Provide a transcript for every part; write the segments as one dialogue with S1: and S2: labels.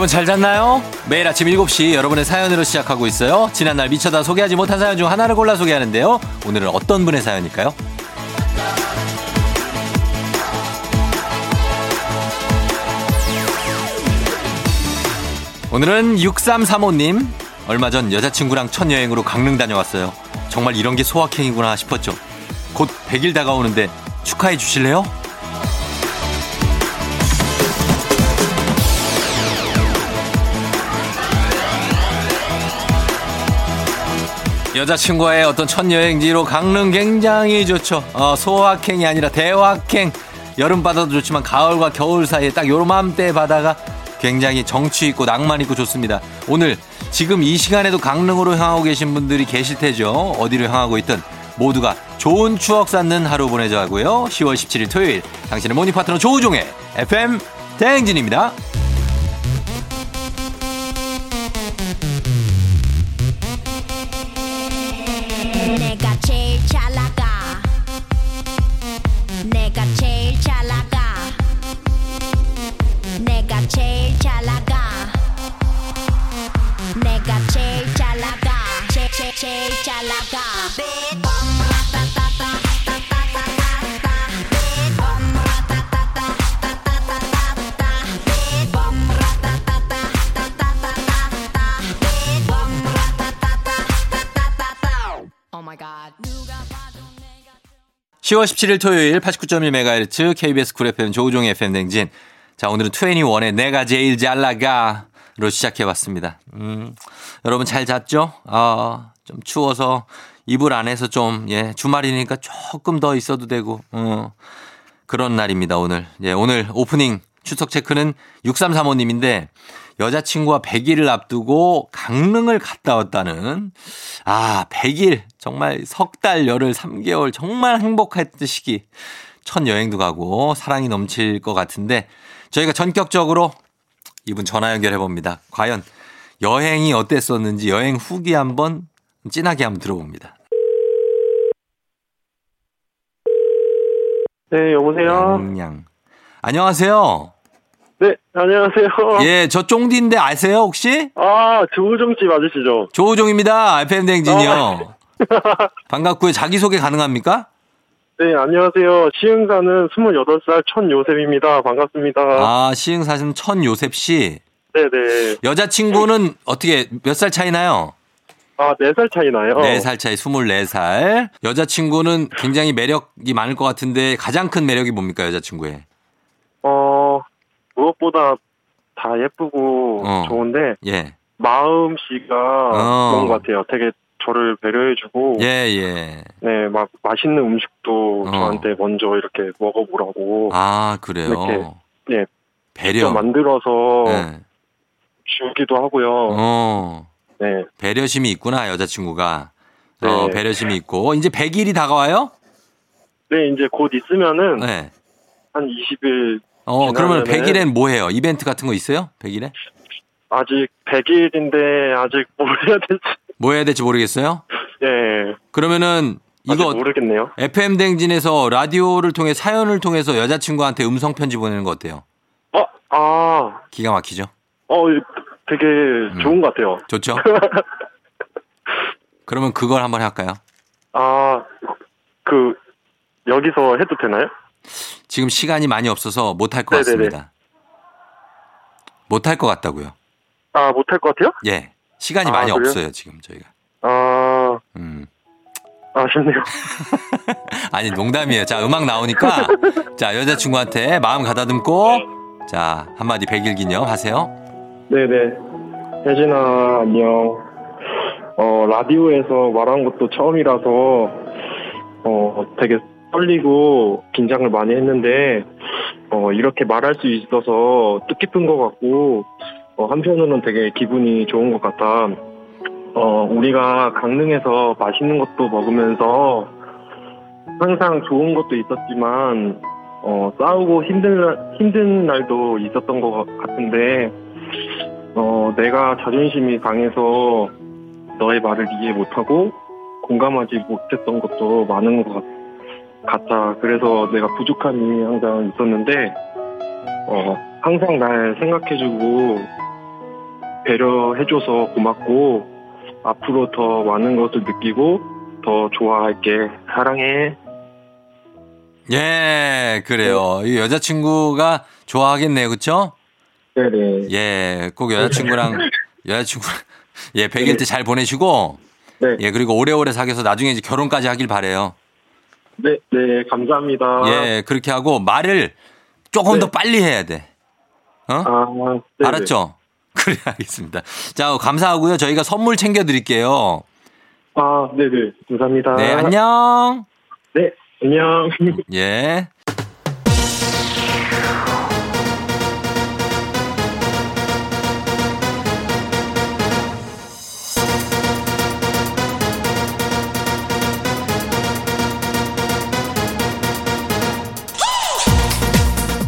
S1: 여러분 잘 잤나요? 매일 아침 7시 여러분의 사연으로 시작하고 있어요. 지난날 미쳐다 소개하지 못한 사연 중 하나를 골라 소개하는데요. 오늘은 어떤 분의 사연일까요? 오늘은 6335님. 얼마 전 여자친구랑 첫 여행으로 강릉 다녀왔어요. 정말 이런 게 소확행이구나 싶었죠. 곧 100일 다가오는데 축하해 주실래요? 여자친구와의 어떤 첫 여행지로 강릉 굉장히 좋죠. 어, 소확행이 아니라 대확행. 여름 바다도 좋지만 가을과 겨울 사이에 딱 요맘때 바다가 굉장히 정취 있고 낭만 있고 좋습니다. 오늘 지금 이 시간에도 강릉으로 향하고 계신 분들이 계실 테죠. 어디로 향하고 있든 모두가 좋은 추억 쌓는 하루 보내자고요. 10월 17일 토요일 당신의 morning 파트너 조우종의 FM 대행진입니다.
S2: 내가 제
S1: 10월 17일 토요일 89.1MHz KBS 쿨 FM 조우종의 FM 댕진. 자, 오늘은 21의 내가 제일 잘 나가로 시작해봤습니다. 음, 여러분 잘 잤죠? 아, 좀 추워서 이불 안에서 좀, 예, 주말이니까 조금 더 있어도 되고, 어, 그런 날입니다, 오늘. 예, 오늘 오프닝 추석 체크는 6335님인데 여자친구와 100일을 앞두고 강릉을 갔다 왔다는 아, 100일 정말 석 달 열흘 3개월 정말 행복했던 시기. 첫 여행도 가고 사랑이 넘칠 것 같은데 저희가 전격적으로 이분 전화 연결해 봅니다. 과연 여행이 어땠었는지 여행 후기 한번 진하게 한번 들어봅니다.
S3: 네, 여보세요?
S1: 양양. 안녕하세요.
S3: 네, 안녕하세요.
S1: 예, 저 쫑디인데 아세요, 혹시?
S3: 아, 조우정 씨 맞으시죠?
S1: 조우종입니다. FM 댕진이요.
S3: 아.
S1: 반갑고요. 자기소개 가능합니까?
S3: 네, 안녕하세요. 시흥사는 28살 천요셉입니다. 반갑습니다.
S1: 아, 시흥 사신 천 요셉 씨.
S3: 네네.
S1: 여자친구는 어떻게 몇 살 차이나요?
S3: 아, 4살 차이나요?
S1: 네살 차이, 24살. 여자친구는 굉장히 매력이 많을 것 같은데 가장 큰 매력이 뭡니까, 여자친구의?
S3: 어, 무엇보다 다 예쁘고
S1: 어.
S3: 좋은데,
S1: 예.
S3: 마음씨가
S1: 어.
S3: 그런 것 같아요. 되게 저를 배려해주고,
S1: 예, 예.
S3: 네, 막 맛있는 음식도
S1: 어.
S3: 저한테 먼저 이렇게 먹어보라고,
S1: 아, 그래요?
S3: 이렇게, 예,
S1: 배려.
S3: 좀 만들어서
S1: 네.
S3: 주기도 하고요.
S1: 어.
S3: 네.
S1: 배려심이 있구나, 여자친구가. 어,
S3: 네.
S1: 배려심이 있고. 이제 100일이 다가와요?
S3: 네, 이제 곧 있으면은
S1: 네.
S3: 한 20일
S1: 어, 그러면
S3: 지나면은-
S1: 100일엔 뭐 해요? 이벤트 같은 거 있어요? 100일에?
S3: 아직 100일인데 아직 뭘 해야 될지
S1: 뭐 해야 될지 모르겠어요?
S3: 예
S1: 그러면은
S3: 아직
S1: 이거
S3: 모르겠네요.
S1: FM 댕진에서 라디오를 통해 사연을 통해서 여자친구한테 음성 편지 보내는 거 어때요?
S3: 어, 아,
S1: 기가 막히죠?
S3: 어, 되게 좋은 것 같아요.
S1: 좋죠? 그러면 그걸 한번 할까요?
S3: 아, 그 여기서 해도 되나요?
S1: 지금 시간이 많이 없어서 못할 것
S3: 네네네.
S1: 같습니다. 못할 것 같다고요.
S3: 아, 못할 것 같아요?
S1: 예. 시간이
S3: 아,
S1: 많이
S3: 그래요?
S1: 없어요, 지금 저희가.
S3: 아,
S1: 음.
S3: 아쉽네요.
S1: 아니, 농담이에요. 자, 음악 나오니까 자, 여자친구한테 마음 가다듬고 자, 한마디 백일 기념 하세요.
S3: 네네. 혜진아, 안녕. 어, 라디오에서 말한 것도 처음이라서, 어, 되게 떨리고 긴장을 많이 했는데, 어, 이렇게 말할 수 있어서 뜻깊은 것 같고, 어, 한편으로는 되게 기분이 좋은 것 같다. 어, 우리가 강릉에서 맛있는 것도 먹으면서 항상 좋은 것도 있었지만, 어, 싸우고 힘든, 날- 힘든 날도 있었던 것 같은데, 어, 내가 자존심이 강해서 너의 말을 이해 못하고 공감하지 못했던 것도 많은 것 같, 같아. 그래서 내가 부족함이 항상 있었는데, 어, 항상 날 생각해주고 배려해줘서 고맙고 앞으로 더 많은 것을 느끼고 더 좋아할게. 사랑해.
S1: 예, 그래요. 이 여자친구가 좋아하겠네요. 그쵸?
S3: 네네.
S1: 예, 꼭 여자친구랑, 여자친구랑, 예, 100일 때 잘 보내시고,
S3: 네.
S1: 예, 그리고 오래오래 사귀어서 나중에 이제 결혼까지 하길 바래요
S3: 네, 네, 감사합니다.
S1: 예, 그렇게 하고 말을 조금
S3: 네.
S1: 더 빨리 해야 돼. 어?
S3: 아, 네.
S1: 알았죠? 그래, 알겠습니다. 자, 감사하고요. 저희가 선물 챙겨드릴게요.
S3: 아, 네네. 감사합니다.
S1: 네, 안녕.
S3: 네, 안녕.
S1: 예.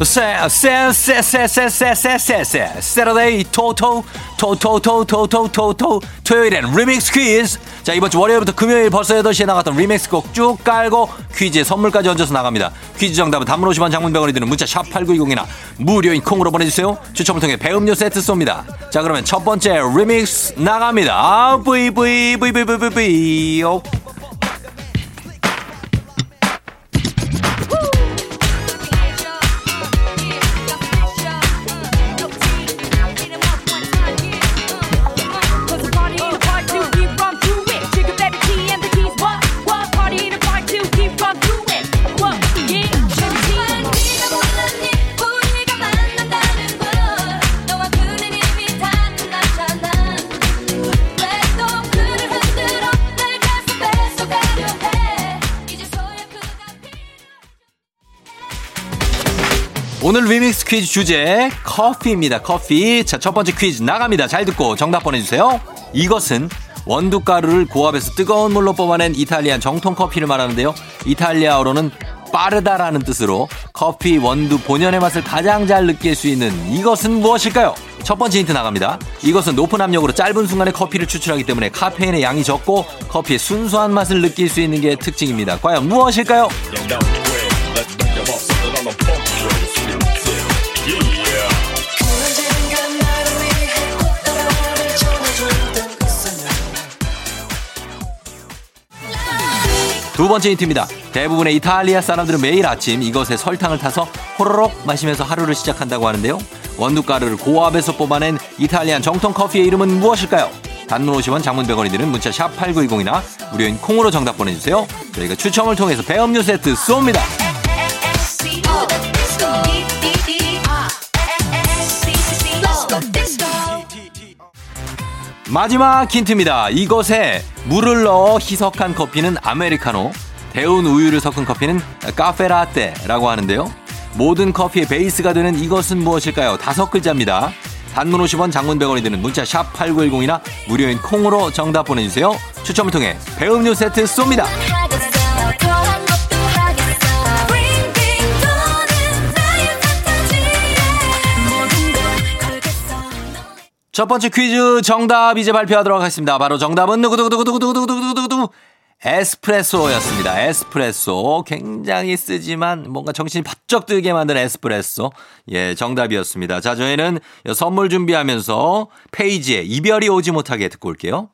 S1: 세세세세세세세세 Saturday 토토 토토토토토토토 토요일엔 리믹스 퀴즈 자 이번 주 월요일부터 금요일 벌써 8시에 나갔던 리믹스 곡 쭉 깔고 퀴즈에 선물까지 얹어서 나갑니다. 퀴즈 정답은 단문 50원 장문 100원이 드는 문자 샵 8920이나 무료인 콩으로 보내주세요. 추첨을 통해 배음료 세트 쏩니다. 자 그러면 첫 번째 리믹스 나갑니다. 아, 브이브이브이브이브이브이 퀴즈 주제 커피입니다. 커피. 자, 첫 번째 퀴즈 나갑니다. 잘 듣고 정답 보내주세요. 이것은 원두가루를 고압에서 뜨거운 물로 뽑아낸 이탈리안 정통 커피를 말하는데요. 이탈리아어로는 빠르다라는 뜻으로 커피 원두 본연의 맛을 가장 잘 느낄 수 있는 이것은 무엇일까요? 첫 번째 힌트 나갑니다. 이것은 높은 압력으로 짧은 순간에 커피를 추출하기 때문에 카페인의 양이 적고 커피의 순수한 맛을 느낄 수 있는 게 특징입니다. 과연 무엇일까요? 두 번째 힌트입니다. 대부분의 이탈리아 사람들은 매일 아침 이것에 설탕을 타서 호로록 마시면서 하루를 시작한다고 하는데요. 원두가루를 고압에서 뽑아낸 이탈리안 정통 커피의 이름은 무엇일까요? 단문 50원 장문 100원이 드는 문자 샵 8910이나 무료인 콩으로 정답 보내주세요. 저희가 추첨을 통해서 배음료 세트 쏩니다. 마지막 힌트입니다. 이것에 물을 넣어 희석한 커피는 아메리카노, 데운 우유를 섞은 커피는 카페라떼라고 하는데요. 모든 커피의 베이스가 되는 이것은 무엇일까요? 다섯 글자입니다. 단문 50원, 장문 100원이 드는 문자 샵 8910이나 무료인 콩으로 정답 보내주세요. 추첨을 통해 배음료 세트 쏩니다. 첫 번째 퀴즈 정답 이제 발표하도록 하겠습니다. 바로 정답은 누구두구두구두구두구두구두구 에스프레소였습니다. 에스프레소 굉장히 쓰지만 뭔가 정신이 바짝 들게 만드는 에스프레소 예 정답이었습니다. 자 저희는 선물 준비하면서 페이지에 이별이 오지 못하게 듣고 올게요.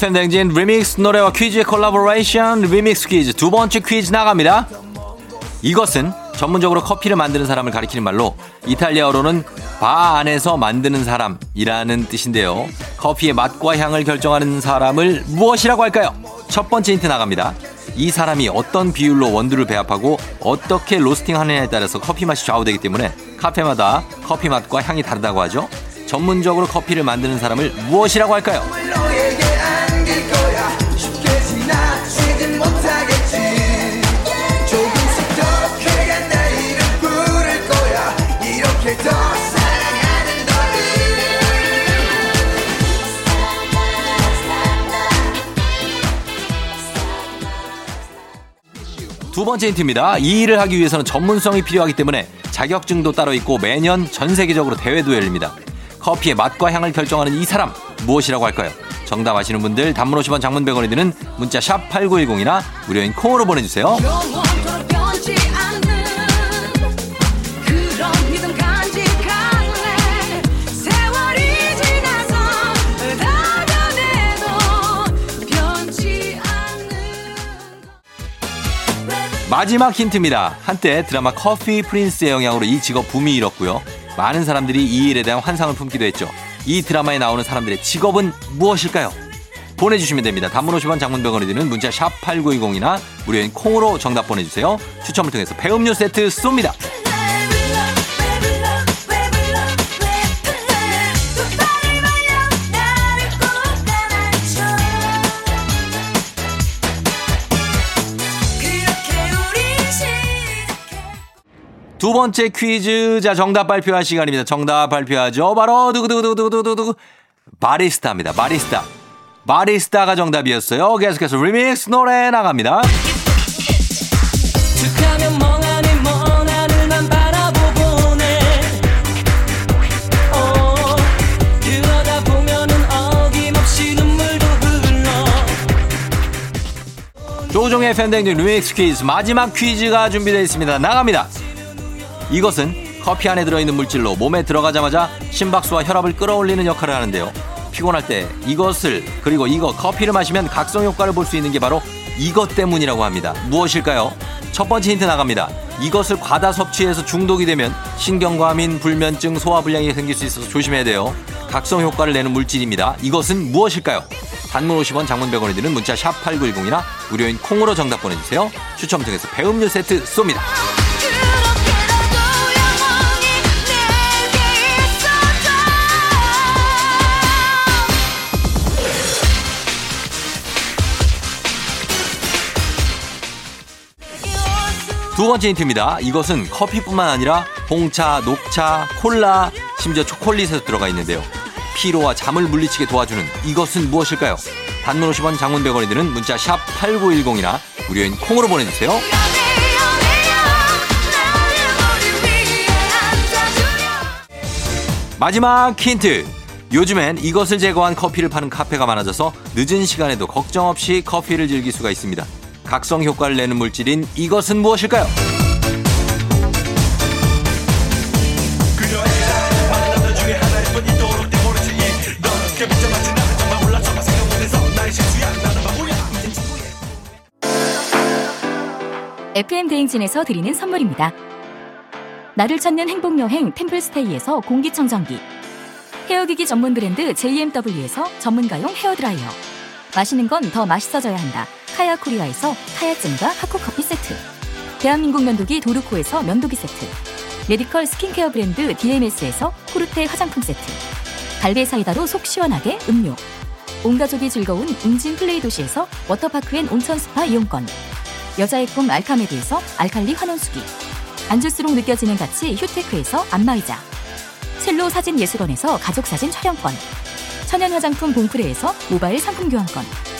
S1: 조우종의 FM 대행진 리믹스 노래와 퀴즈의 콜라보레이션 리믹스 퀴즈 두 번째 퀴즈 나갑니다. 이것은 전문적으로 커피를 만드는 사람을 가리키는 말로 이탈리아어로는 바 안에서 만드는 사람이라는 뜻인데요. 커피의 맛과 향을 결정하는 사람을 무엇이라고 할까요? 첫 번째 힌트 나갑니다. 이 사람이 어떤 비율로 원두를 배합하고 어떻게 로스팅 하느냐에 따라서 커피 맛이 좌우되기 때문에 카페마다 커피 맛과 향이 다르다고 하죠. 전문적으로 커피를 만드는 사람을 무엇이라고 할까요? 두 번째 힌트입니다. 이 일을 하기 위해서는 전문성이 필요하기 때문에 자격증도 따로 있고 매년 전 세계적으로 대회도 열립니다. 커피의 맛과 향을 결정하는 이 사람 무엇이라고 할까요? 정답 아시는 분들 단문 50원 장문 100원이 드는 문자 샵 8910이나 무료인 콩으로 보내주세요. 마지막 힌트입니다. 한때 드라마 커피 프린스의 영향으로 이 직업 붐이 일었고요. 많은 사람들이 이 일에 대한 환상을 품기도 했죠. 이 드라마에 나오는 사람들의 직업은 무엇일까요? 보내주시면 됩니다. 단문 50원 장문병원이 드는 문자 샵 8920이나 무료인 콩으로 정답 보내주세요. 추첨을 통해서 배음료 세트 쏩니다. 두 번째 퀴즈. 자, 정답 발표할 시간입니다. 정답 발표하죠. 바로 두구두구두구두구두구 바리스타입니다. 바리스타. 바리스타가 정답이었어요. 계속해서 리믹스 노래 나갑니다.
S4: 어,
S1: 조종의 팬댕진 리믹스 퀴즈 마지막 퀴즈가 준비되어 있습니다. 나갑니다. 이것은 커피 안에 들어있는 물질로 몸에 들어가자마자 심박수와 혈압을 끌어올리는 역할을 하는데요. 피곤할 때 이것을 그리고 이거 커피를 마시면 각성 효과를 볼 수 있는 게 바로 이것 때문이라고 합니다. 무엇일까요? 첫 번째 힌트 나갑니다. 이것을 과다 섭취해서 중독이 되면 신경과민, 불면증, 소화불량이 생길 수 있어서 조심해야 돼요. 각성 효과를 내는 물질입니다. 이것은 무엇일까요? 단문 50원, 장문 100원이 드는 문자 샵 8910이나 무료인 콩으로 정답 보내주세요. 추첨 통해서 배음료 세트 쏩니다. 두 번째 힌트입니다. 이것은 커피뿐만 아니라 홍차, 녹차, 콜라, 심지어 초콜릿에도 들어가 있는데요. 피로와 잠을 물리치게 도와주는 이것은 무엇일까요? 단문 50원, 장문 100원이 드는 문자 샵 8910이나 무료인 콩으로 보내주세요. 마지막 힌트. 요즘엔 이것을 제거한 커피를 파는 카페가 많아져서 늦은 시간에도 걱정 없이 커피를 즐길 수가 있습니다. 각성 효과를 내는 물질인 이것은 무엇일까요?
S5: FM 대행진에서 드리는 선물입니다. 나를 찾는 행복여행 템플스테이에서 공기청정기 헤어기기 전문 브랜드 JMW에서 전문가용 헤어드라이어 마시는 건 더 맛있어져야 한다 카야 코리아에서 카야잼과 하코 커피 세트 대한민국 면도기 도르코에서 면도기 세트 메디컬 스킨케어 브랜드 DMS에서 코르테 화장품 세트 갈배 사이다로 속 시원하게 음료 온 가족이 즐거운 웅진 플레이 도시에서 워터파크 엔 온천 스파 이용권 여자의 꿈 알카메드에서 알칼리 환원수기 앉을수록 느껴지는 가치 휴테크에서 안마의자 첼로 사진 예술원에서 가족 사진 촬영권 천연 화장품 봉프레에서 모바일 상품 교환권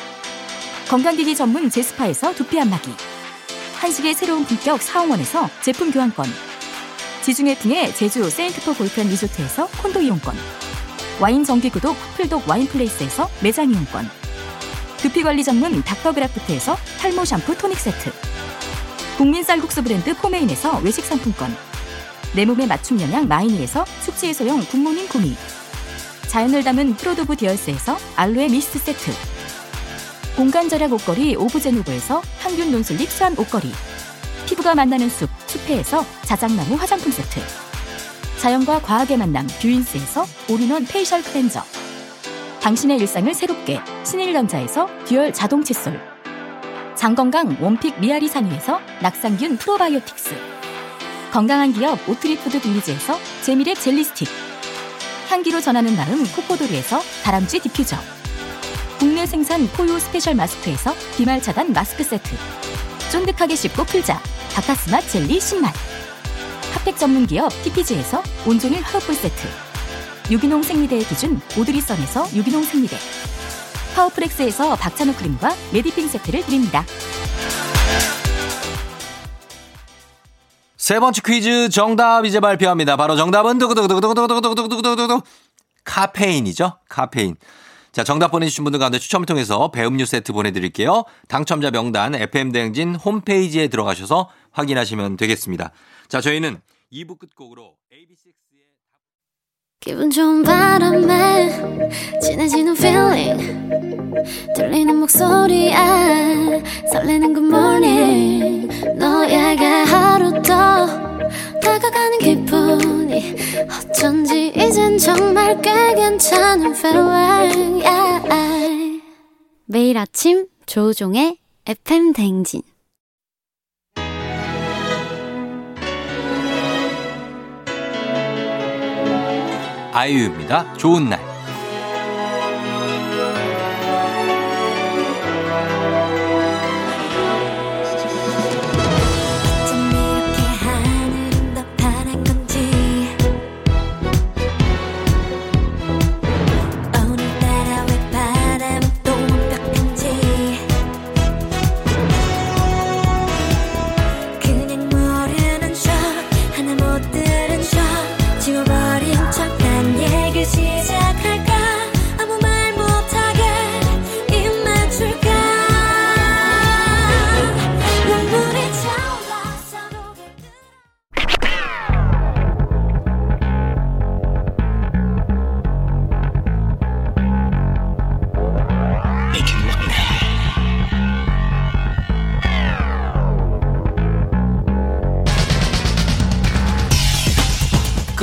S5: 건강기기 전문 제스파에서 두피 안마기. 한식의 새로운 품격 사옹원에서 제품 교환권. 지중해 풍의 제주 세인트포 골프앤 리조트에서 콘도 이용권. 와인 정기구독 풀독 와인플레이스에서 매장 이용권. 두피관리 전문 닥터그라프트에서 탈모 샴푸 토닉 세트. 국민 쌀국수 브랜드 포메인에서 외식 상품권. 내 몸에 맞춤 영양 마이니에서 숙취 해소용 굿모닝 구미. 자연을 담은 프로도브 디얼스에서 알로에 미스트 세트 공간 절약 옷걸이 오브제노브에서 항균 non-slip 수한 옷걸이 피부가 만나는 숲 숲회에서 자작나무 화장품 세트 자연과 과학의 만남 뷰인스에서 all-in-one facial cleanser 당신의 일상을 새롭게 신일전자에서 듀얼 자동 칫솔 장건강 원픽 미야리산 U에서 낙산균 프로바이오틱스 건강한 기업 오트리푸드 빌리지에서 재미랩 젤리 스틱 향기로 전하는 마음 코코도리에서 다람쥐 디퓨저 국내 생산 포유 스페셜 마스크에서 비말 차단 마스크 세트 쫀득하게 씹고 풀자 박카스맛 젤리 10만 핫팩 전문 기업 TPG에서 온종일 화롯불 세트 유기농 생리대의 기준 오드리선에서 유기농 생리대 파워프렉스에서 박찬호 크림과 메디핑 세트를 드립니다.
S1: 세 번째 퀴즈 정답 이제 발표합니다. 바로 정답은 두구두구두구두구두구두구두구두구 카페인이죠. 카페인. 자, 정답 보내주신 분들 가운데 추첨을 통해서 배음료 세트 보내드릴게요. 당첨자 명단 FM대행진 홈페이지에 들어가셔서 확인하시면 되겠습니다. 자, 저희는 2부 끝곡으로 AB6IX의
S2: 기분 좋은 바람에 진해지는 feeling 들리는 목소리에 설레는 good morning 너에게 하루 더 다가가는 기분 이 어쩐지 이젠 정말 꽤 괜찮은 feeling yeah. 매일 아침 조종의 FM 댕진
S1: 아이유입니다. 좋은 날.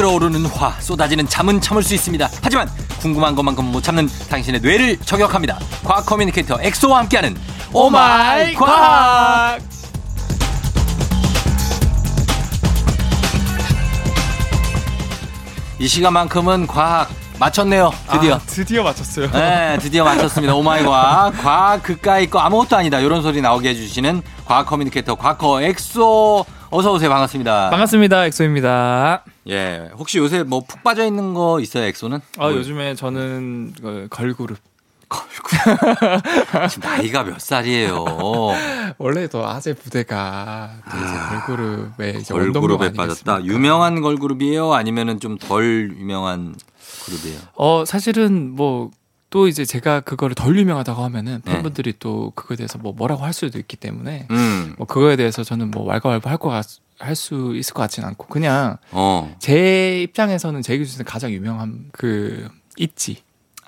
S1: 끓어오르는 화, 쏟아지는 잠은 참을 수 있습니다. 하지만 궁금한 것만큼 못 참는 당신의 뇌를 저격합니다. 과학 커뮤니케이터 엑소와 함께하는 오마이 과학! 이 시간만큼은 과학 맞췄네요. 드디어.
S6: 아, 드디어 맞췄어요.
S1: 네, 드디어 맞췄습니다. 오마이 과학. 과학 그까이 거 아무것도 아니다. 이런 소리 나오게 해주시는 과학 커뮤니케이터 과커 엑소. 어서 오세요. 반갑습니다.
S6: 반갑습니다. 엑소입니다.
S1: 예. 혹시 요새 뭐 푹 빠져 있는 거 있어요, 엑소는?
S6: 아,
S1: 뭐,
S6: 요즘에 저는 그 걸그룹.
S1: 지금 나이가 몇 살이에요?
S6: 원래 또 아재 부대가 또 이제
S1: 아,
S6: 걸그룹의 이제
S1: 걸그룹에 빠졌다. 유명한 걸그룹이에요? 아니면은 좀 덜 유명한 그룹이에요?
S6: 어, 사실은 뭐 또 이제 제가 그거를 덜 유명하다고 하면은
S1: 네.
S6: 팬분들이 또 그거에 대해서 뭐 뭐라고 할 수도 있기 때문에
S1: 음.
S6: 뭐 그거에 대해서 저는 뭐 왈가왈부 할거 할 수 있을 것 같지는 않고 그냥
S1: 어.
S6: 제 입장에서는 제 기준에 가장 유명한 그 있지.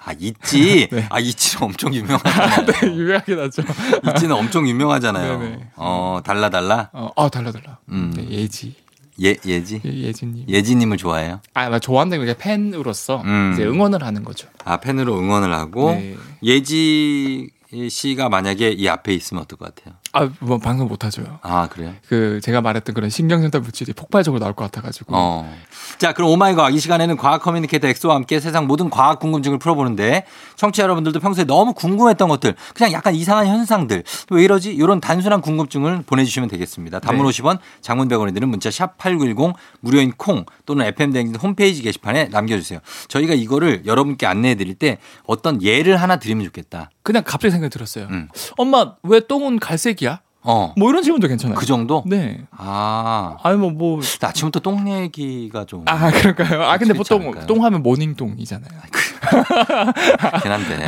S1: 아, 있지?
S6: 네.
S1: 아, 있지는 엄청 유명하잖아요.
S6: 유명하긴 하죠.
S1: 있지는 엄청 유명하잖아요.
S6: 네네.
S1: 어, 달라 달라?
S6: 어, 아 달라 달라.
S1: 음.
S6: 네, 예지.
S1: 예, 예지?
S6: 예, 예지님.
S1: 예지님을 좋아해요?
S6: 아, 나 좋아한다는 게 팬으로서
S1: 음.
S6: 이제 응원을 하는 거죠.
S1: 아, 팬으로 응원을 하고,
S6: 네.
S1: 예지 씨가 만약에 이 앞에 있으면 어떨 것 같아요?
S6: 아, 뭐 방송 못 하죠.
S1: 아, 그래요?
S6: 그 제가 말했던 그런 신경전달 물질이 폭발적으로 나올 것 같아 가지고.
S1: 어. 자, 그럼 오마이 과학 이 시간에는 과학 커뮤니케이터 엑소와 함께 세상 모든 과학 궁금증을 풀어보는데 청취자 여러분들도 평소에 너무 궁금했던 것들, 그냥 약간 이상한 현상들, 왜 이러지? 이런 단순한 궁금증을 보내 주시면 되겠습니다. 단문
S6: 네.
S1: 50원, 장문 100원이 드는 문자 샵 8910 무료인 콩 또는 FM대행진 홈페이지 게시판에 남겨 주세요. 저희가 이거를 여러분께 안내해 드릴 때 어떤 예를 하나 드리면 좋겠다.
S6: 그냥 갑자기 생각이 들었어요.
S1: 음.
S6: 엄마 왜 똥은 갈색이야?
S1: 어.
S6: 뭐 이런 질문도 괜찮아요.
S1: 그 정도?
S6: 네.
S1: 아.
S6: 아니 뭐 뭐.
S1: 아침부터 똥 얘기가 좀.
S6: 아 그럴까요? 아 근데 보통
S1: 않을까요?
S6: 똥하면 모닝똥이잖아요.
S1: 긴 한데.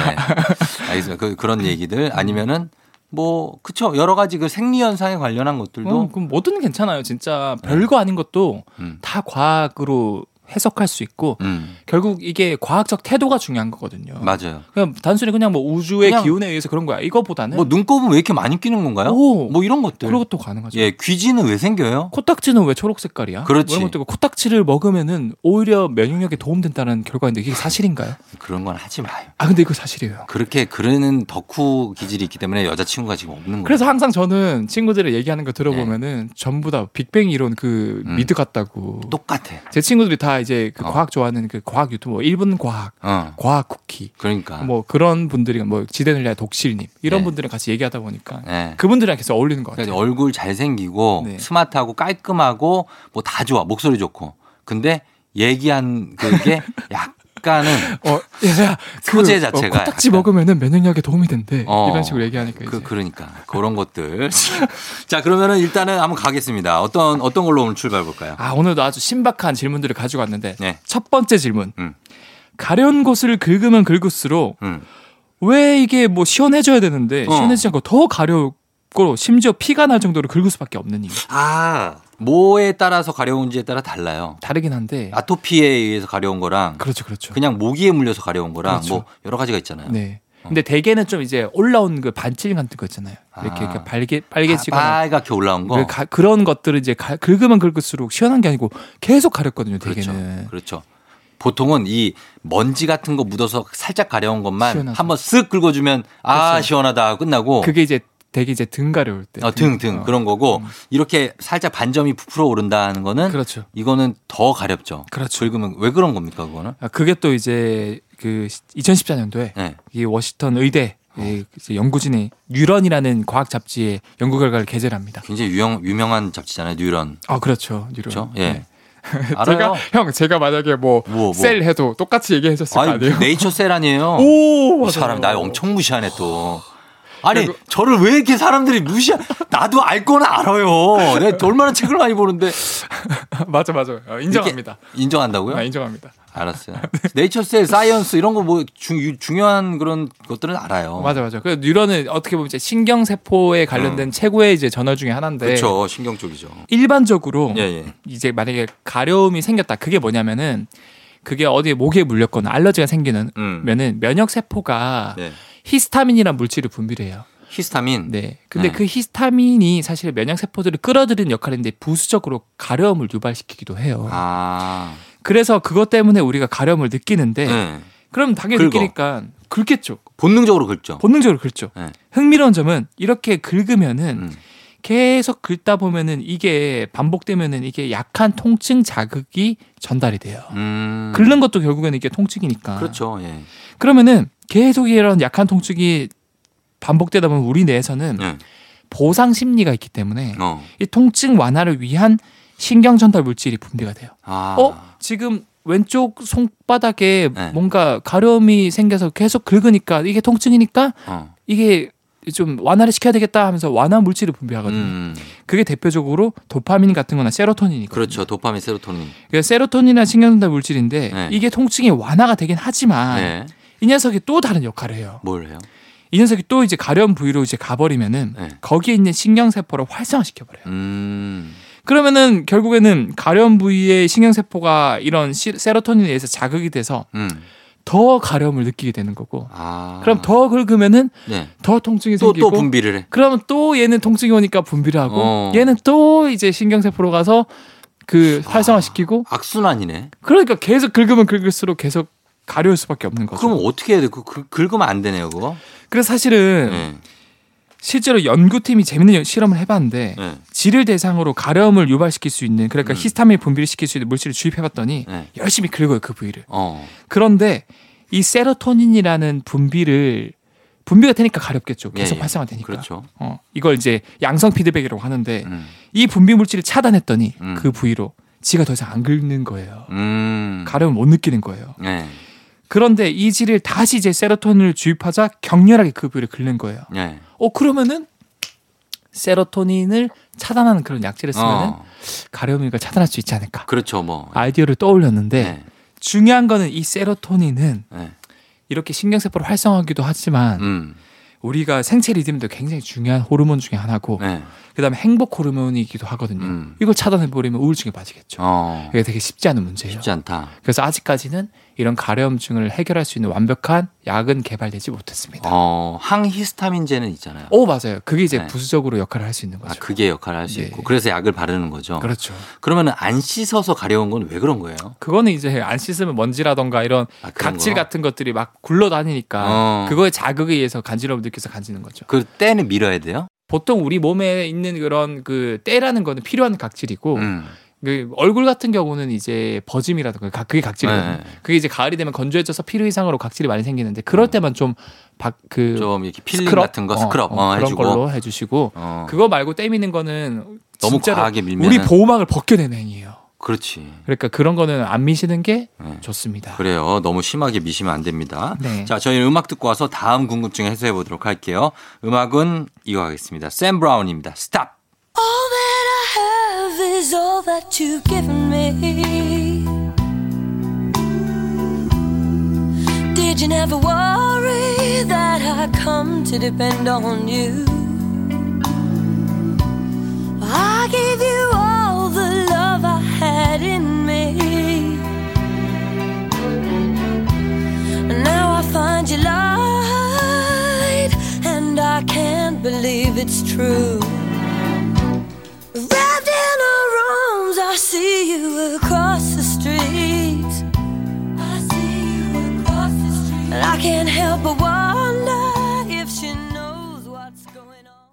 S1: 알겠습니다. 그, 그런 얘기들 아니면은 뭐, 그쵸. 여러 가지 그 생리 현상에 관련한 것들도.
S6: 어, 그럼 뭐든 괜찮아요. 진짜 별거 아닌 것도
S1: 음.
S6: 다 과학으로 해석할 수 있고
S1: 음.
S6: 결국 이게 과학적 태도가 중요한 거거든요.
S1: 맞아요.
S6: 그냥 단순히 그냥 뭐 우주의
S1: 그냥
S6: 기운에 의해서 그런 거야. 이거보다는
S1: 뭐 눈곱은 왜 이렇게 많이 끼는 건가요?
S6: 오.
S1: 뭐 이런 것들.
S6: 그런 것도 가능하죠.
S1: 예, 귀지는 왜 생겨요?
S6: 코딱지는 왜 초록 색깔이야?
S1: 그렇지.
S6: 뭐 이런 것도 있고 코딱지를 먹으면은 오히려 면역력에 도움된다는 결과인데 이게 사실인가요?
S1: 그런 건 하지 마요.
S6: 아 근데 이거 사실이에요.
S1: 그렇게 그러는 덕후 기질이 있기 때문에 여자친구가 지금 없는 거예요.
S6: 그래서 항상 저는 친구들이 얘기하는 거 들어보면은 전부 다 빅뱅 이론 그
S1: 네. 음.
S6: 미드 같다고.
S1: 똑같아.
S6: 제 친구들이 다 이제 그
S1: 어.
S6: 과학 좋아하는 그 과학 유튜버 1분 과학,
S1: 어.
S6: 과학 쿠키
S1: 그러니까.
S6: 뭐 그런 분들이 뭐 위한 독실님 이런
S1: 네.
S6: 분들이랑 같이 얘기하다 보니까
S1: 예.
S6: 그분들이랑 계속 어울리는 것 같아요.
S1: 얼굴 잘생기고
S6: 네.
S1: 스마트하고 깔끔하고 뭐 다 좋아. 목소리 좋고. 근데 얘기한 그게 약 간은
S6: 어, 야, 야,
S1: 소재 자체가
S6: 코딱지
S1: 약간-
S6: 먹으면은 면역력에 도움이 된대.
S1: 어.
S6: 이런 식으로 얘기하니까
S1: 그
S6: 이제.
S1: 그러니까 그런 것들. 자, 그러면은 일단은 한번 가겠습니다. 어떤 어떤 걸로 오늘 출발해 볼까요?
S6: 아 오늘도 아주 신박한 질문들을 가지고 왔는데
S1: 네.
S6: 첫 번째 질문.
S1: 음.
S6: 가려운 곳을 긁으면 긁을수록
S1: 음.
S6: 왜 이게 뭐 시원해져야 되는데
S1: 어.
S6: 시원해지지 않고 더 가렵고 심지어 피가 날 정도로 긁을 수밖에 없는 이유.
S1: 아, 뭐에 따라서 가려운지에 따라 달라요.
S6: 다르긴 한데.
S1: 아토피에 의해서 가려운 거랑
S6: 그렇죠, 그렇죠.
S1: 그냥 모기에 물려서 가려운 거랑
S6: 그렇죠.
S1: 뭐 여러 가지가 있잖아요.
S6: 네. 근데 대개는 좀 이제 올라온 그 반칠 같은 거 있잖아요. 이렇게,
S1: 아.
S6: 이렇게 빨개 빨개지거나
S1: 아, 빨갛게 올라온 거.
S6: 그 가- 그런 것들을 이제 가- 긁으면 긁을수록 시원한 게 아니고 계속 가렵거든요.
S1: 그렇죠.
S6: 대개는.
S1: 그렇죠. 보통은 이 먼지 같은 거 묻어서 살짝 가려운 것만
S6: 시원하죠.
S1: 한번 쓱 긁어주면 아
S6: 그렇죠.
S1: 시원하다 끝나고
S6: 그게 이제 되게 이제 등 가려울 때.
S1: 어, 등, 등
S6: 어.
S1: 그런 거고 이렇게 살짝 반점이 부풀어 오른다는 거는
S6: 그렇죠.
S1: 이거는 더 가렵죠.
S6: 그렇죠.
S1: 긁으면 왜 그런 겁니까 그거는?
S6: 아, 그게 또 이제 그 2014년도에
S1: 네.
S6: 이 워싱턴 의대 이 이제 연구진이 뉴런이라는 과학 잡지에 연구 결과를 게재를 합니다.
S1: 굉장히 유명 유명한 잡지잖아요. 뉴런.
S6: 아 그렇죠, 뉴런.
S1: 그렇죠? 예.
S6: 네. 제가 형 제가 만약에 뭐
S1: 뭐, 뭐.
S6: 셀 해도 똑같이 얘기해줬을 거
S1: 아니
S6: 아니에요?
S1: 네이처 셀 아니에요.
S6: 오,
S1: 이
S6: 맞아요.
S1: 사람 나 엄청 무시하네 또. 아니
S6: 그리고-
S1: 저를 왜 이렇게 사람들이 무시하? 나도 알 거는 알아요. 내가 얼마나 책을 많이 보는데
S6: 맞아 맞아 어, 인정합니다.
S1: 인정한다고요?
S6: 아, 인정합니다.
S1: 알았어요. 네이처셀, 사이언스 이런 거 뭐 중요한 그런 것들은 알아요.
S6: 맞아 맞아. 그 뉴런은 어떻게 보면 이제 신경 세포에 관련된 최고의 이제 저널 중에 하나인데
S1: 음. 그렇죠. 신경 쪽이죠.
S6: 일반적으로
S1: 예, 예.
S6: 이제 만약에 가려움이 생겼다. 그게 뭐냐면은 그게 어디에 목에 물렸거나 알러지가 생기는
S1: 음.
S6: 면은 면역 세포가
S1: 네.
S6: 히스타민이라는 물질을 분비를 해요.
S1: 히스타민.
S6: 네. 근데
S1: 네.
S6: 그 히스타민이 사실 면역 세포들을 끌어들이는 역할인데 부수적으로 가려움을 유발시키기도 해요.
S1: 아.
S6: 그래서 그것 때문에 우리가 가려움을 느끼는데
S1: 네.
S6: 그럼 당연히
S1: 긁어.
S6: 느끼니까 긁겠죠.
S1: 본능적으로 긁죠.
S6: 본능적으로 긁죠.
S1: 네.
S6: 흥미로운 점은 이렇게 긁으면은
S1: 음.
S6: 계속 긁다 보면은 이게 반복되면은 이게 약한 통증 자극이 전달이 돼요.
S1: 음.
S6: 긁는 것도 결국에는 이게 통증이니까.
S1: 그렇죠. 예.
S6: 그러면은 계속 이런 약한 통증이 반복되다 보면 우리 뇌에서는
S1: 예.
S6: 보상 심리가 있기 때문에
S1: 어.
S6: 이 통증 완화를 위한 신경 전달 물질이 분비가 돼요.
S1: 아.
S6: 어? 지금 왼쪽 손바닥에
S1: 네.
S6: 뭔가 가려움이 생겨서 계속 긁으니까 이게 통증이니까
S1: 어.
S6: 이게 좀 완화를 시켜야 되겠다 하면서 완화 물질을 분비하거든요.
S1: 음.
S6: 그게 대표적으로 도파민 같은 거나 세로토닌이거든요.
S1: 그렇죠. 도파민, 세로토닌.
S6: 그러니까 세로토닌이나 신경전달 물질인데
S1: 네.
S6: 이게 통증이 완화가 되긴 하지만
S1: 네.
S6: 이 녀석이 또 다른 역할을 해요.
S1: 뭘 해요?
S6: 이 녀석이 또 이제 가려운 부위로 이제 가버리면은
S1: 네.
S6: 거기에 있는 신경세포를 활성화시켜버려요.
S1: 음.
S6: 그러면은 결국에는 가려운 부위의 신경세포가 이런 시- 세로토닌에 의해서 자극이 돼서
S1: 음.
S6: 더 가려움을 느끼게 되는 거고
S1: 아.
S6: 그럼 더 긁으면은
S1: 네.
S6: 더 통증이
S1: 또,
S6: 생기고
S1: 또 분비를 해.
S6: 그러면 또 얘는 통증이 오니까 분비를 하고
S1: 어.
S6: 얘는 또 이제 신경세포로 가서 그 활성화시키고
S1: 악순환이네.
S6: 그러니까 계속 긁으면 긁을수록 계속 가려울 수밖에 없는 거죠.
S1: 그럼 어떻게 해야 돼? 그, 그 긁으면 안 되네요, 그거.
S6: 그래서 사실은
S1: 네.
S6: 실제로 연구팀이 재밌는 연- 실험을 해봤는데
S1: 네.
S6: 쥐를 대상으로 가려움을 유발시킬 수 있는 그러니까
S1: 음.
S6: 히스타민 분비를 시킬 수 있는 물질을 주입해봤더니
S1: 네.
S6: 열심히 긁어요 그 부위를.
S1: 어.
S6: 그런데 이 세로토닌이라는 분비를 분비가 되니까 가렵겠죠. 계속
S1: 예, 예.
S6: 활성화되니까.
S1: 그렇죠.
S6: 어, 이걸 이제 양성 피드백이라고 하는데
S1: 음.
S6: 이 분비 물질을 차단했더니
S1: 음.
S6: 그 부위로 지가 더 이상 안 긁는 거예요.
S1: 음.
S6: 가려움을 못 느끼는 거예요.
S1: 네.
S6: 그런데 이 질을 다시 이제 세로토닌을 주입하자 격렬하게 그 부위를 긁는 거예요.
S1: 예.
S6: 어 그러면은 세로토닌을 차단하는 그런 약질을 쓰면 은
S1: 어,
S6: 가려움을 차단할 수 있지 않을까
S1: 그렇죠, 뭐.
S6: 아이디어를 떠올렸는데
S1: 네.
S6: 중요한 거는 이 세로토닌은
S1: 네.
S6: 이렇게 신경세포를 활성화하기도 하지만
S1: 음.
S6: 우리가 생체 리듬도 굉장히 중요한 호르몬 중에 하나고
S1: 네.
S6: 그다음에 행복 호르몬이기도 하거든요.
S1: 음.
S6: 이걸 차단해 버리면 우울증에 빠지겠죠.
S1: 어.
S6: 이게 되게 쉽지 않은 문제예요.
S1: 쉽지 않다.
S6: 그래서 아직까지는 이런 가려움증을 해결할 수 있는 완벽한 약은 개발되지 못했습니다.
S1: 어, 항히스타민제는 있잖아요.
S6: 오 맞아요. 그게 이제
S1: 네.
S6: 부수적으로 역할을 할 수 있는
S1: 아,
S6: 거죠.
S1: 그게 역할을 할수
S6: 네.
S1: 있고. 그래서 약을 바르는 거죠.
S6: 그렇죠.
S1: 그러면 안 씻어서 가려운 건 왜 그런 거예요?
S6: 그거는 이제 안 씻으면 먼지라던가 이런
S1: 아,
S6: 각질
S1: 거?
S6: 같은 것들이 막 굴러다니니까
S1: 어.
S6: 그거에 자극에 의해서 간지러움 느껴서 간지는 거죠.
S1: 그 때는 밀어야 돼요?
S6: 보통 우리 몸에 있는 그런 그 때라는 거는 필요한 각질이고
S1: 음.
S6: 그 얼굴 같은 경우는 이제 버짐이라든가 각- 그게 각질이거든요.
S1: 네.
S6: 그게 이제 가을이 되면 건조해져서 필요 이상으로 각질이 많이 생기는데 그럴 때만 좀 박그
S1: 좀 이렇게 필링 같은 거 스크럽 어,
S6: 그런
S1: 해주고.
S6: 걸로 해주시고
S1: 어.
S6: 그거 말고 때미는 거는
S1: 너무 과하게 밀면
S6: 우리 보호막을 벗겨내는 행위예요.
S1: 그렇지.
S6: 그러니까 그런 거는 안 미시는 게
S1: 네.
S6: 좋습니다.
S1: 그래요. 너무 심하게 미시면 안 됩니다.
S6: 네.
S1: 자, 저희는 음악 듣고 와서 다음 궁금증 해소해 보도록 할게요. 음악은 이거 하겠습니다. 샘 브라운입니다. 스탑.
S2: Have is all that you've given me. Did you never worry that I come to depend on you? I gave you all the love I had in me. Now I find you lied, and I can't believe it's true. Wrapped in I see you across the street. I see you across the street. And I can't help but wonder if she knows what's going on.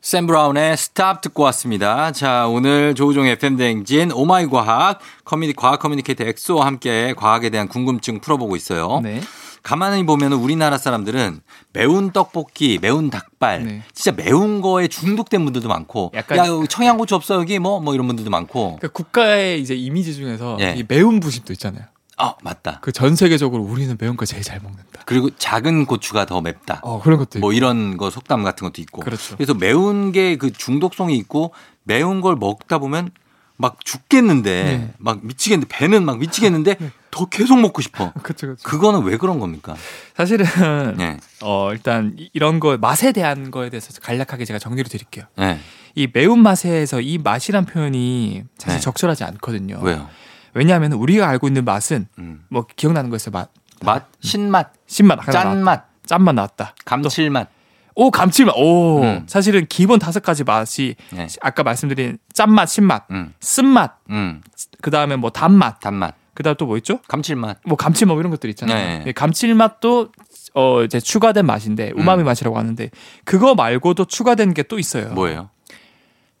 S1: 샘 브라운의 스탑 듣고 왔습니다. 자, 오늘 조우종 FM 대행진 오마이 과학 커뮤니 과학 커뮤니케이터 엑소와 함께 과학에 대한 궁금증 풀어보고 있어요.
S6: 네.
S1: 가만히 보면 우리나라 사람들은 매운 떡볶이, 매운 닭발,
S6: 네.
S1: 진짜 매운 거에 중독된 분들도 많고,
S6: 약간-
S1: 야 청양고추 없어 여기 뭐뭐 이런 분들도 많고,
S6: 그 국가의 이제 이미지 중에서
S1: 예.
S6: 이 매운 부심도 있잖아요.
S1: 아 맞다.
S6: 그 전 세계적으로 우리는 매운 거 제일 잘 먹는다.
S1: 그리고 작은 고추가 더 맵다.
S6: 어 그런 것도
S1: 뭐
S6: 있고.
S1: 이런 거 속담 같은 것도 있고.
S6: 그렇죠.
S1: 래서 매운 게 그 중독성이 있고 매운 걸 먹다 보면 막 죽겠는데
S6: 네.
S1: 막 미치겠는데 배는 막 미치겠는데 더 계속 먹고 싶어.
S6: 그렇죠, 그렇죠.
S1: 그거는 왜 그런 겁니까?
S6: 사실은
S1: 네.
S6: 어 일단 이- 이런 거 맛에 대한 거에 대해서 간략하게 제가 정리를 드릴게요.
S1: 네.
S6: 이 매운 맛에서 이 맛이란 표현이 사실
S1: 네.
S6: 적절하지 않거든요.
S1: 왜요?
S6: 왜냐하면 우리가 알고 있는 맛은
S1: 음.
S6: 뭐 기억나는 거 있어요. 맛,
S1: 맛, 신맛,
S6: 신맛.
S1: 짠맛,
S6: 짠맛 나왔다.
S1: 감칠맛.
S6: 오 감칠맛. 오
S1: 음.
S6: 사실은 기본 다섯 가지 맛이
S1: 네.
S6: 아까 말씀드린 짠맛, 신맛,
S1: 음.
S6: 쓴맛,
S1: 음.
S6: 그 다음에 뭐 단맛,
S1: 단맛,
S6: 그 다음 또 뭐 있죠?
S1: 감칠맛.
S6: 뭐 감칠맛 뭐 이런 것들 있잖아요.
S1: 네.
S6: 예, 감칠맛도 어 이제 추가된 맛인데 우마미
S1: 음.
S6: 맛이라고 하는데 그거 말고도 추가된 게 또 있어요.
S1: 뭐예요?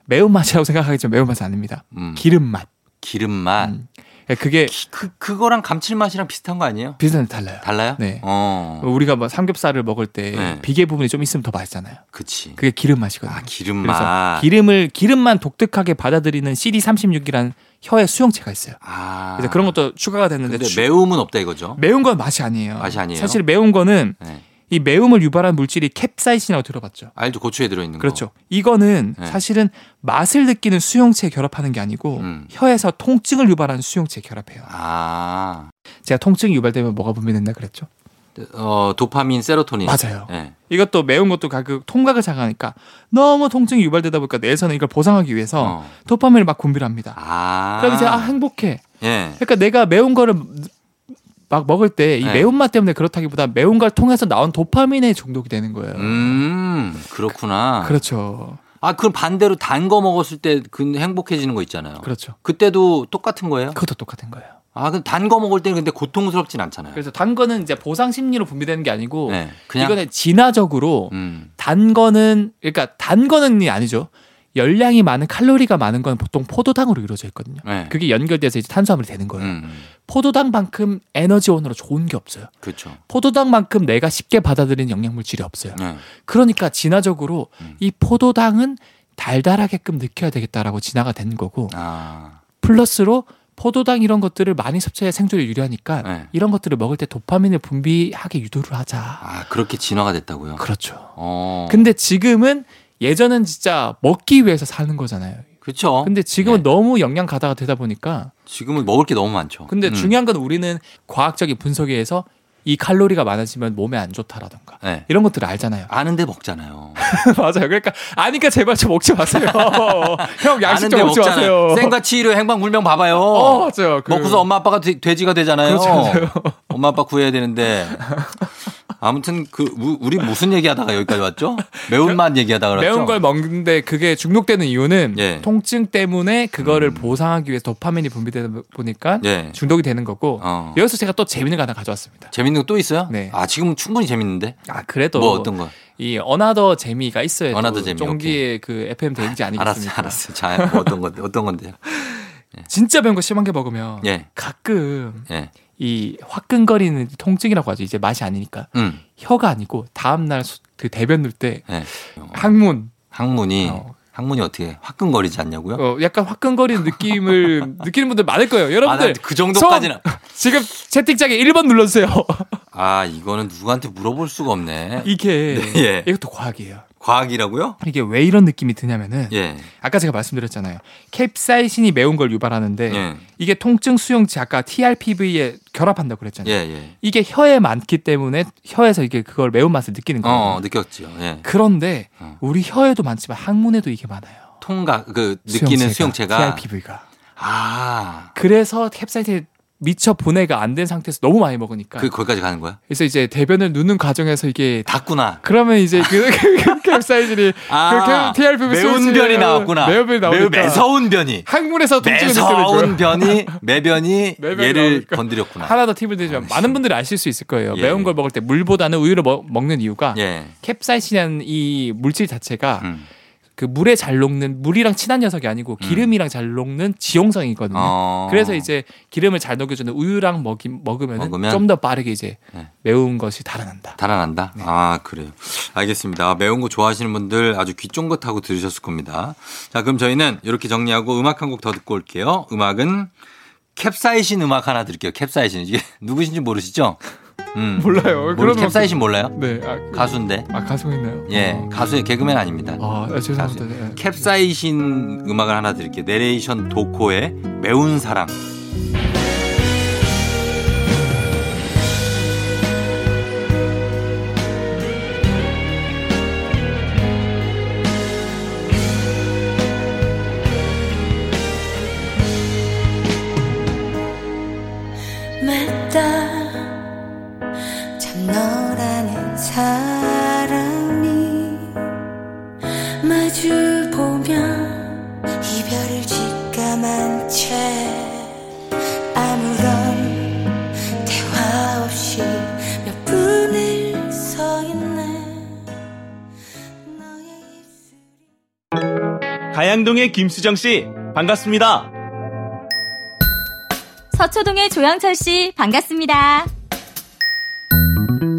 S6: 매운 맛이라고 생각하겠지만 매운 맛은 아닙니다.
S1: 음.
S6: 기름 맛.
S1: 기름맛.
S6: 음. 예, 그게
S1: 기- 그 그거랑 감칠맛이랑 비슷한 거 아니에요?
S6: 비슷한데 달라요.
S1: 달라요?
S6: 네.
S1: 어.
S6: 우리가 뭐 삼겹살을 먹을 때
S1: 네.
S6: 비계 부분이 좀 있으면 더 맛있잖아요.
S1: 그치.
S6: 그게 기름 맛이거든요.
S1: 아, 기름 맛.
S6: 그래서 기름을 기름만 독특하게 받아들이는 CD36이라는 혀의 수용체가 있어요.
S1: 아.
S6: 그래서 그런 것도 추가가 됐는데 추-
S1: 매움은 없다 이거죠?
S6: 매운 건 맛이 아니에요.
S1: 맛이 아니에요?
S6: 사실 매운 거는
S1: 네.
S6: 이 매움을 유발한 물질이 캡사이신이라고 들어봤죠.
S1: 알죠. 고추에 들어있는 거.
S6: 그렇죠. 이거는
S1: 네.
S6: 사실은 맛을 느끼는 수용체에 결합하는 게 아니고
S1: 음.
S6: 혀에서 통증을 유발하는 수용체에 결합해요.
S1: 아.
S6: 제가 통증이 유발되면 뭐가 분비된다 그랬죠?
S1: 어, 도파민, 세로토닌.
S6: 맞아요.
S1: 네.
S6: 이것도 매운 것도 그 통각을 장하니까 너무 통증이 유발되다 보니까 뇌에서는 이걸 보상하기 위해서
S1: 어.
S6: 도파민을 막 분비를 합니다.
S1: 아.
S6: 그럼 이제 아 행복해.
S1: 예.
S6: 그러니까 내가 매운 거를 막 먹을 때이
S1: 네.
S6: 매운맛 때문에 그렇다기보다 매운 걸 통해서 나온 도파민에 중독이 되는 거예요.
S1: 음, 그렇구나.
S6: 그렇죠.
S1: 아, 그럼 반대로 단 거 먹었을 때 그 행복해지는 거 있잖아요.
S6: 그렇죠.
S1: 그때도 똑같은 거예요?
S6: 그것도 똑같은 거예요.
S1: 아, 그럼 단 거 먹을 때는 근데 고통스럽진 않잖아요.
S6: 그래서 단 거는 이제 보상 심리로 분비되는 게 아니고
S1: 네. 그냥
S6: 이거는 진화적으로
S1: 음.
S6: 단 거는 그러니까 단 거는이 아니죠. 열량이 많은 칼로리가 많은 건 보통 포도당으로 이루어져 있거든요.
S1: 네.
S6: 그게 연결돼서 이제 탄수화물이 되는 거예요.
S1: 음.
S6: 포도당만큼 에너지원으로 좋은 게 없어요.
S1: 그렇죠.
S6: 포도당만큼 내가 쉽게 받아들이는 영양물질이 없어요.
S1: 네.
S6: 그러니까 진화적으로
S1: 음.
S6: 이 포도당은 달달하게끔 느껴야 되겠다라고 진화가 된 거고
S1: 아.
S6: 플러스로 포도당 이런 것들을 많이 섭취해 생존에 유리하니까
S1: 네.
S6: 이런 것들을 먹을 때 도파민을 분비하게 유도를 하자.
S1: 아, 그렇게 진화가 됐다고요?
S6: 그렇죠.
S1: 어.
S6: 근데 지금은 예전은 진짜 먹기 위해서 사는 거잖아요.
S1: 그렇죠.
S6: 근데 지금은
S1: 네.
S6: 너무 영양 가다가 되다 보니까
S1: 지금은 먹을 게 너무 많죠.
S6: 근데
S1: 음.
S6: 중요한 건 우리는 과학적인 분석에 의해서 이 칼로리가 많아지면 몸에 안 좋다라던가
S1: 네.
S6: 이런 것들을 알잖아요.
S1: 아는데 먹잖아요.
S6: 맞아요. 그러니까 아니까 제발 좀 먹지 마세요. 형 양식 좀 먹지 마세요.
S1: 생과 치료 행방불명 봐봐요.
S6: 어 맞아요. 그-
S1: 먹고서 엄마 아빠가 돼, 돼지가 되잖아요.
S6: 그렇죠, 맞아요.
S1: 엄마 아빠 구해야 되는데. 아무튼 그 우- 우리 무슨 얘기하다가 여기까지 왔죠? 매운맛 얘기하다가 그랬죠.
S6: 매운 걸 먹는데 그게 중독되는 이유는
S1: 예. 음.
S6: 통증 때문에 그거를 보상하기 위해서 도파민이 분비되다 보니까
S1: 예.
S6: 중독이 되는 거고
S1: 어.
S6: 여기서 제가 또 재밌는 거 하나 가져왔습니다.
S1: 재밌는 거 또 있어요?
S6: 네.
S1: 아 지금 충분히 재밌는데.
S6: 아 그래도
S1: 뭐 어떤 거?
S6: 이 어나더 재미가 있어요.
S1: 어나더 재미,
S6: 쫑기의 그 FM 대행지
S1: 알았어,
S6: 아니겠습니까?
S1: 알았어. 자, 뭐 어떤 건데? 어떤 건데요?
S6: 진짜 매운 거 심한 게 먹으면
S1: 예,
S6: 가끔
S1: 예.
S6: 이 화끈거리는 통증이라고 하죠. 이제 맛이 아니니까
S1: 음,
S6: 혀가 아니고 다음 날 그 대변 넣을 때
S1: 예. 어,
S6: 항문
S1: 항문이
S6: 어.
S1: 항문이 어떻게 화끈거리지 않냐고요?
S6: 어, 약간 화끈거리는 느낌을 느끼는 분들 많을 거예요.
S1: 아,
S6: 여러분들
S1: 나그 정도까지는.
S6: 지금 채팅창에 1번 눌러주세요.
S1: 아, 이거는 누구한테 물어볼 수가 없네.
S6: 이게
S1: 네, 예.
S6: 이것도 과학이에요.
S1: 과학이라고요?
S6: 이게 왜 이런 느낌이 드냐면은
S1: 예.
S6: 아까 제가 말씀드렸잖아요. 캡사이신이 매운 걸 유발하는데
S1: 예.
S6: 이게 통증 수용체 아까 TRPV에 결합한다고
S1: 예,
S6: 그랬잖아요.
S1: 예.
S6: 이게 혀에 많기 때문에 혀에서 이게 그걸 매운 맛을 느끼는 거예요.
S1: 어, 느꼈죠. 예.
S6: 그런데
S1: 어.
S6: 우리 혀에도 많지만 항문에도 이게 많아요.
S1: 통각 그 느끼는 수용체가
S6: TRPV가.
S1: 아.
S6: 그래서 캡사이신이 미처 분해가 안 된 상태에서 너무 많이 먹으니까
S1: 그 거기까지 가는 거야?
S6: 그래서 이제 대변을 누는 과정에서 이게 다
S1: 닿구나.
S6: 그러면 이제 그, 그 캡사이신이
S1: 아,
S6: 그 TRPV
S1: 매운 변이 나왔구나.
S6: 매운 변이 나오니까
S1: 매우 매서운 변이.
S6: 항문에서 통증을 느끼는
S1: 매서운. 변이 매변이 얘를
S6: 나오니까.
S1: 건드렸구나.
S6: 하나 더 팁을 드리자면 많은 분들이 아실 수 있을 거예요.
S1: 예.
S6: 매운 걸 먹을 때 물보다는 우유를 먹, 는 이유가
S1: 예.
S6: 캡사이신이라는 이 물질 자체가
S1: 음.
S6: 그 물에 잘 녹는 물이랑 친한 녀석이 아니고 기름이랑 잘 녹는 지용성이거든요.
S1: 어.
S6: 그래서 이제 기름을 잘 녹여주는 우유랑 먹이, 먹으면
S1: 먹으면?
S6: 좀 더 빠르게 이제
S1: 네.
S6: 매운 것이 달아난다.
S1: 달아난다.
S6: 네.
S1: 아 그래요. 알겠습니다. 아, 매운 거 좋아하시는 분들 아주 귀 쫑긋하고 들으셨을 겁니다. 자 그럼 저희는 이렇게 정리하고 음악 한 곡 더 듣고 올게요. 음악은 캡사이신 음악 하나 드릴게요. 캡사이신 이게 누구신지 모르시죠? 음.
S6: 몰라요. 그런
S1: 캡사이신 몰라요?
S6: 네. 아, 그-
S1: 가수인데.
S6: 아 가수 있나요?
S1: 예,
S6: 어.
S1: 가수의 개그맨 아닙니다.
S6: 아, 아, 죄송합니다. 네.
S1: 캡사이신 음악을 하나 드릴게요. 내레이션 도코의 매운 사랑.
S2: 사람이 마주 보면 이별을 직감한 채 아무런 대화 없이 몇 분을 서 있네 너의 입술이
S7: 가양동의 김수정 씨 반갑습니다.
S5: 서초동의 조영철 씨 반갑습니다.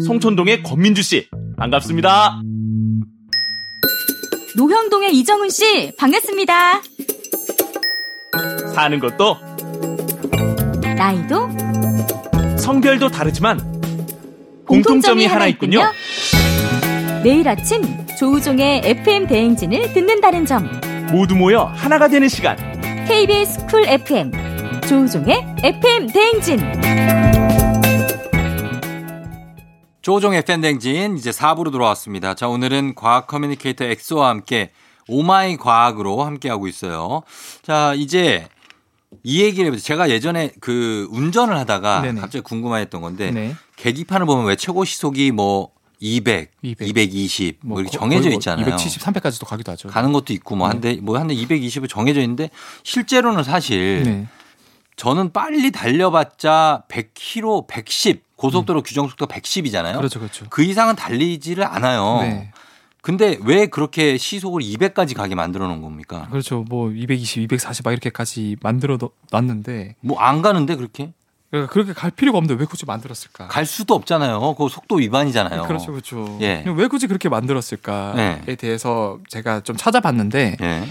S7: 송촌동의 권민주 씨 반갑습니다.
S5: 노형동의 이정훈 씨 반갑습니다.
S7: 사는 것도
S5: 나이도
S7: 성별도 다르지만 공통점이 하나 있군요.
S5: 매일 아침 조우종의 FM 대행진을 듣는다는 점.
S7: 모두 모여 하나가 되는 시간.
S5: KBS 쿨 FM 조우종의 FM 대행진.
S1: 조종의 팬댕진 이제 4부로 돌아왔습니다. 자, 오늘은 과학 커뮤니케이터 엑소와 함께 오마이 과학으로 함께하고 있어요. 자, 이제 이 얘기를 해보죠. 제가 예전에 그 운전을 하다가
S6: 네네.
S1: 갑자기 궁금했던 건데
S6: 네.
S1: 계기판을 보면 왜 최고 시속이 뭐 200,
S6: 200,
S1: 220, 뭐, 이렇게
S6: 거-
S1: 정해져
S6: 뭐
S1: 있잖아요.
S6: 270, 300까지도 가기도 하죠.
S1: 가는 것도 있고 뭐 한대 뭐 한대 220을 정해져 있는데 실제로는 사실
S6: 네.
S1: 저는 빨리 달려봤자 100km, 110 고속도로 규정 속도가 110이잖아요.
S6: 음. 그렇죠, 그렇죠.
S1: 그 이상은 달리지를 않아요.
S6: 네.
S1: 근데 왜 그렇게 시속을 200까지 가게 만들어 놓은 겁니까?
S6: 그렇죠. 뭐 220, 240 막 이렇게까지 만들어 놨- 놨는데
S1: 뭐 안 가는데 그렇게?
S6: 그러니까 그렇게 갈 필요가 없는데 왜 굳이 만들었을까?
S1: 갈 수도 없잖아요. 그거 속도 위반이잖아요.
S6: 그렇죠, 그렇죠.
S1: 예.
S6: 왜 굳이 그렇게 만들었을까에
S1: 네.
S6: 대해서 제가 좀 찾아봤는데
S1: 예.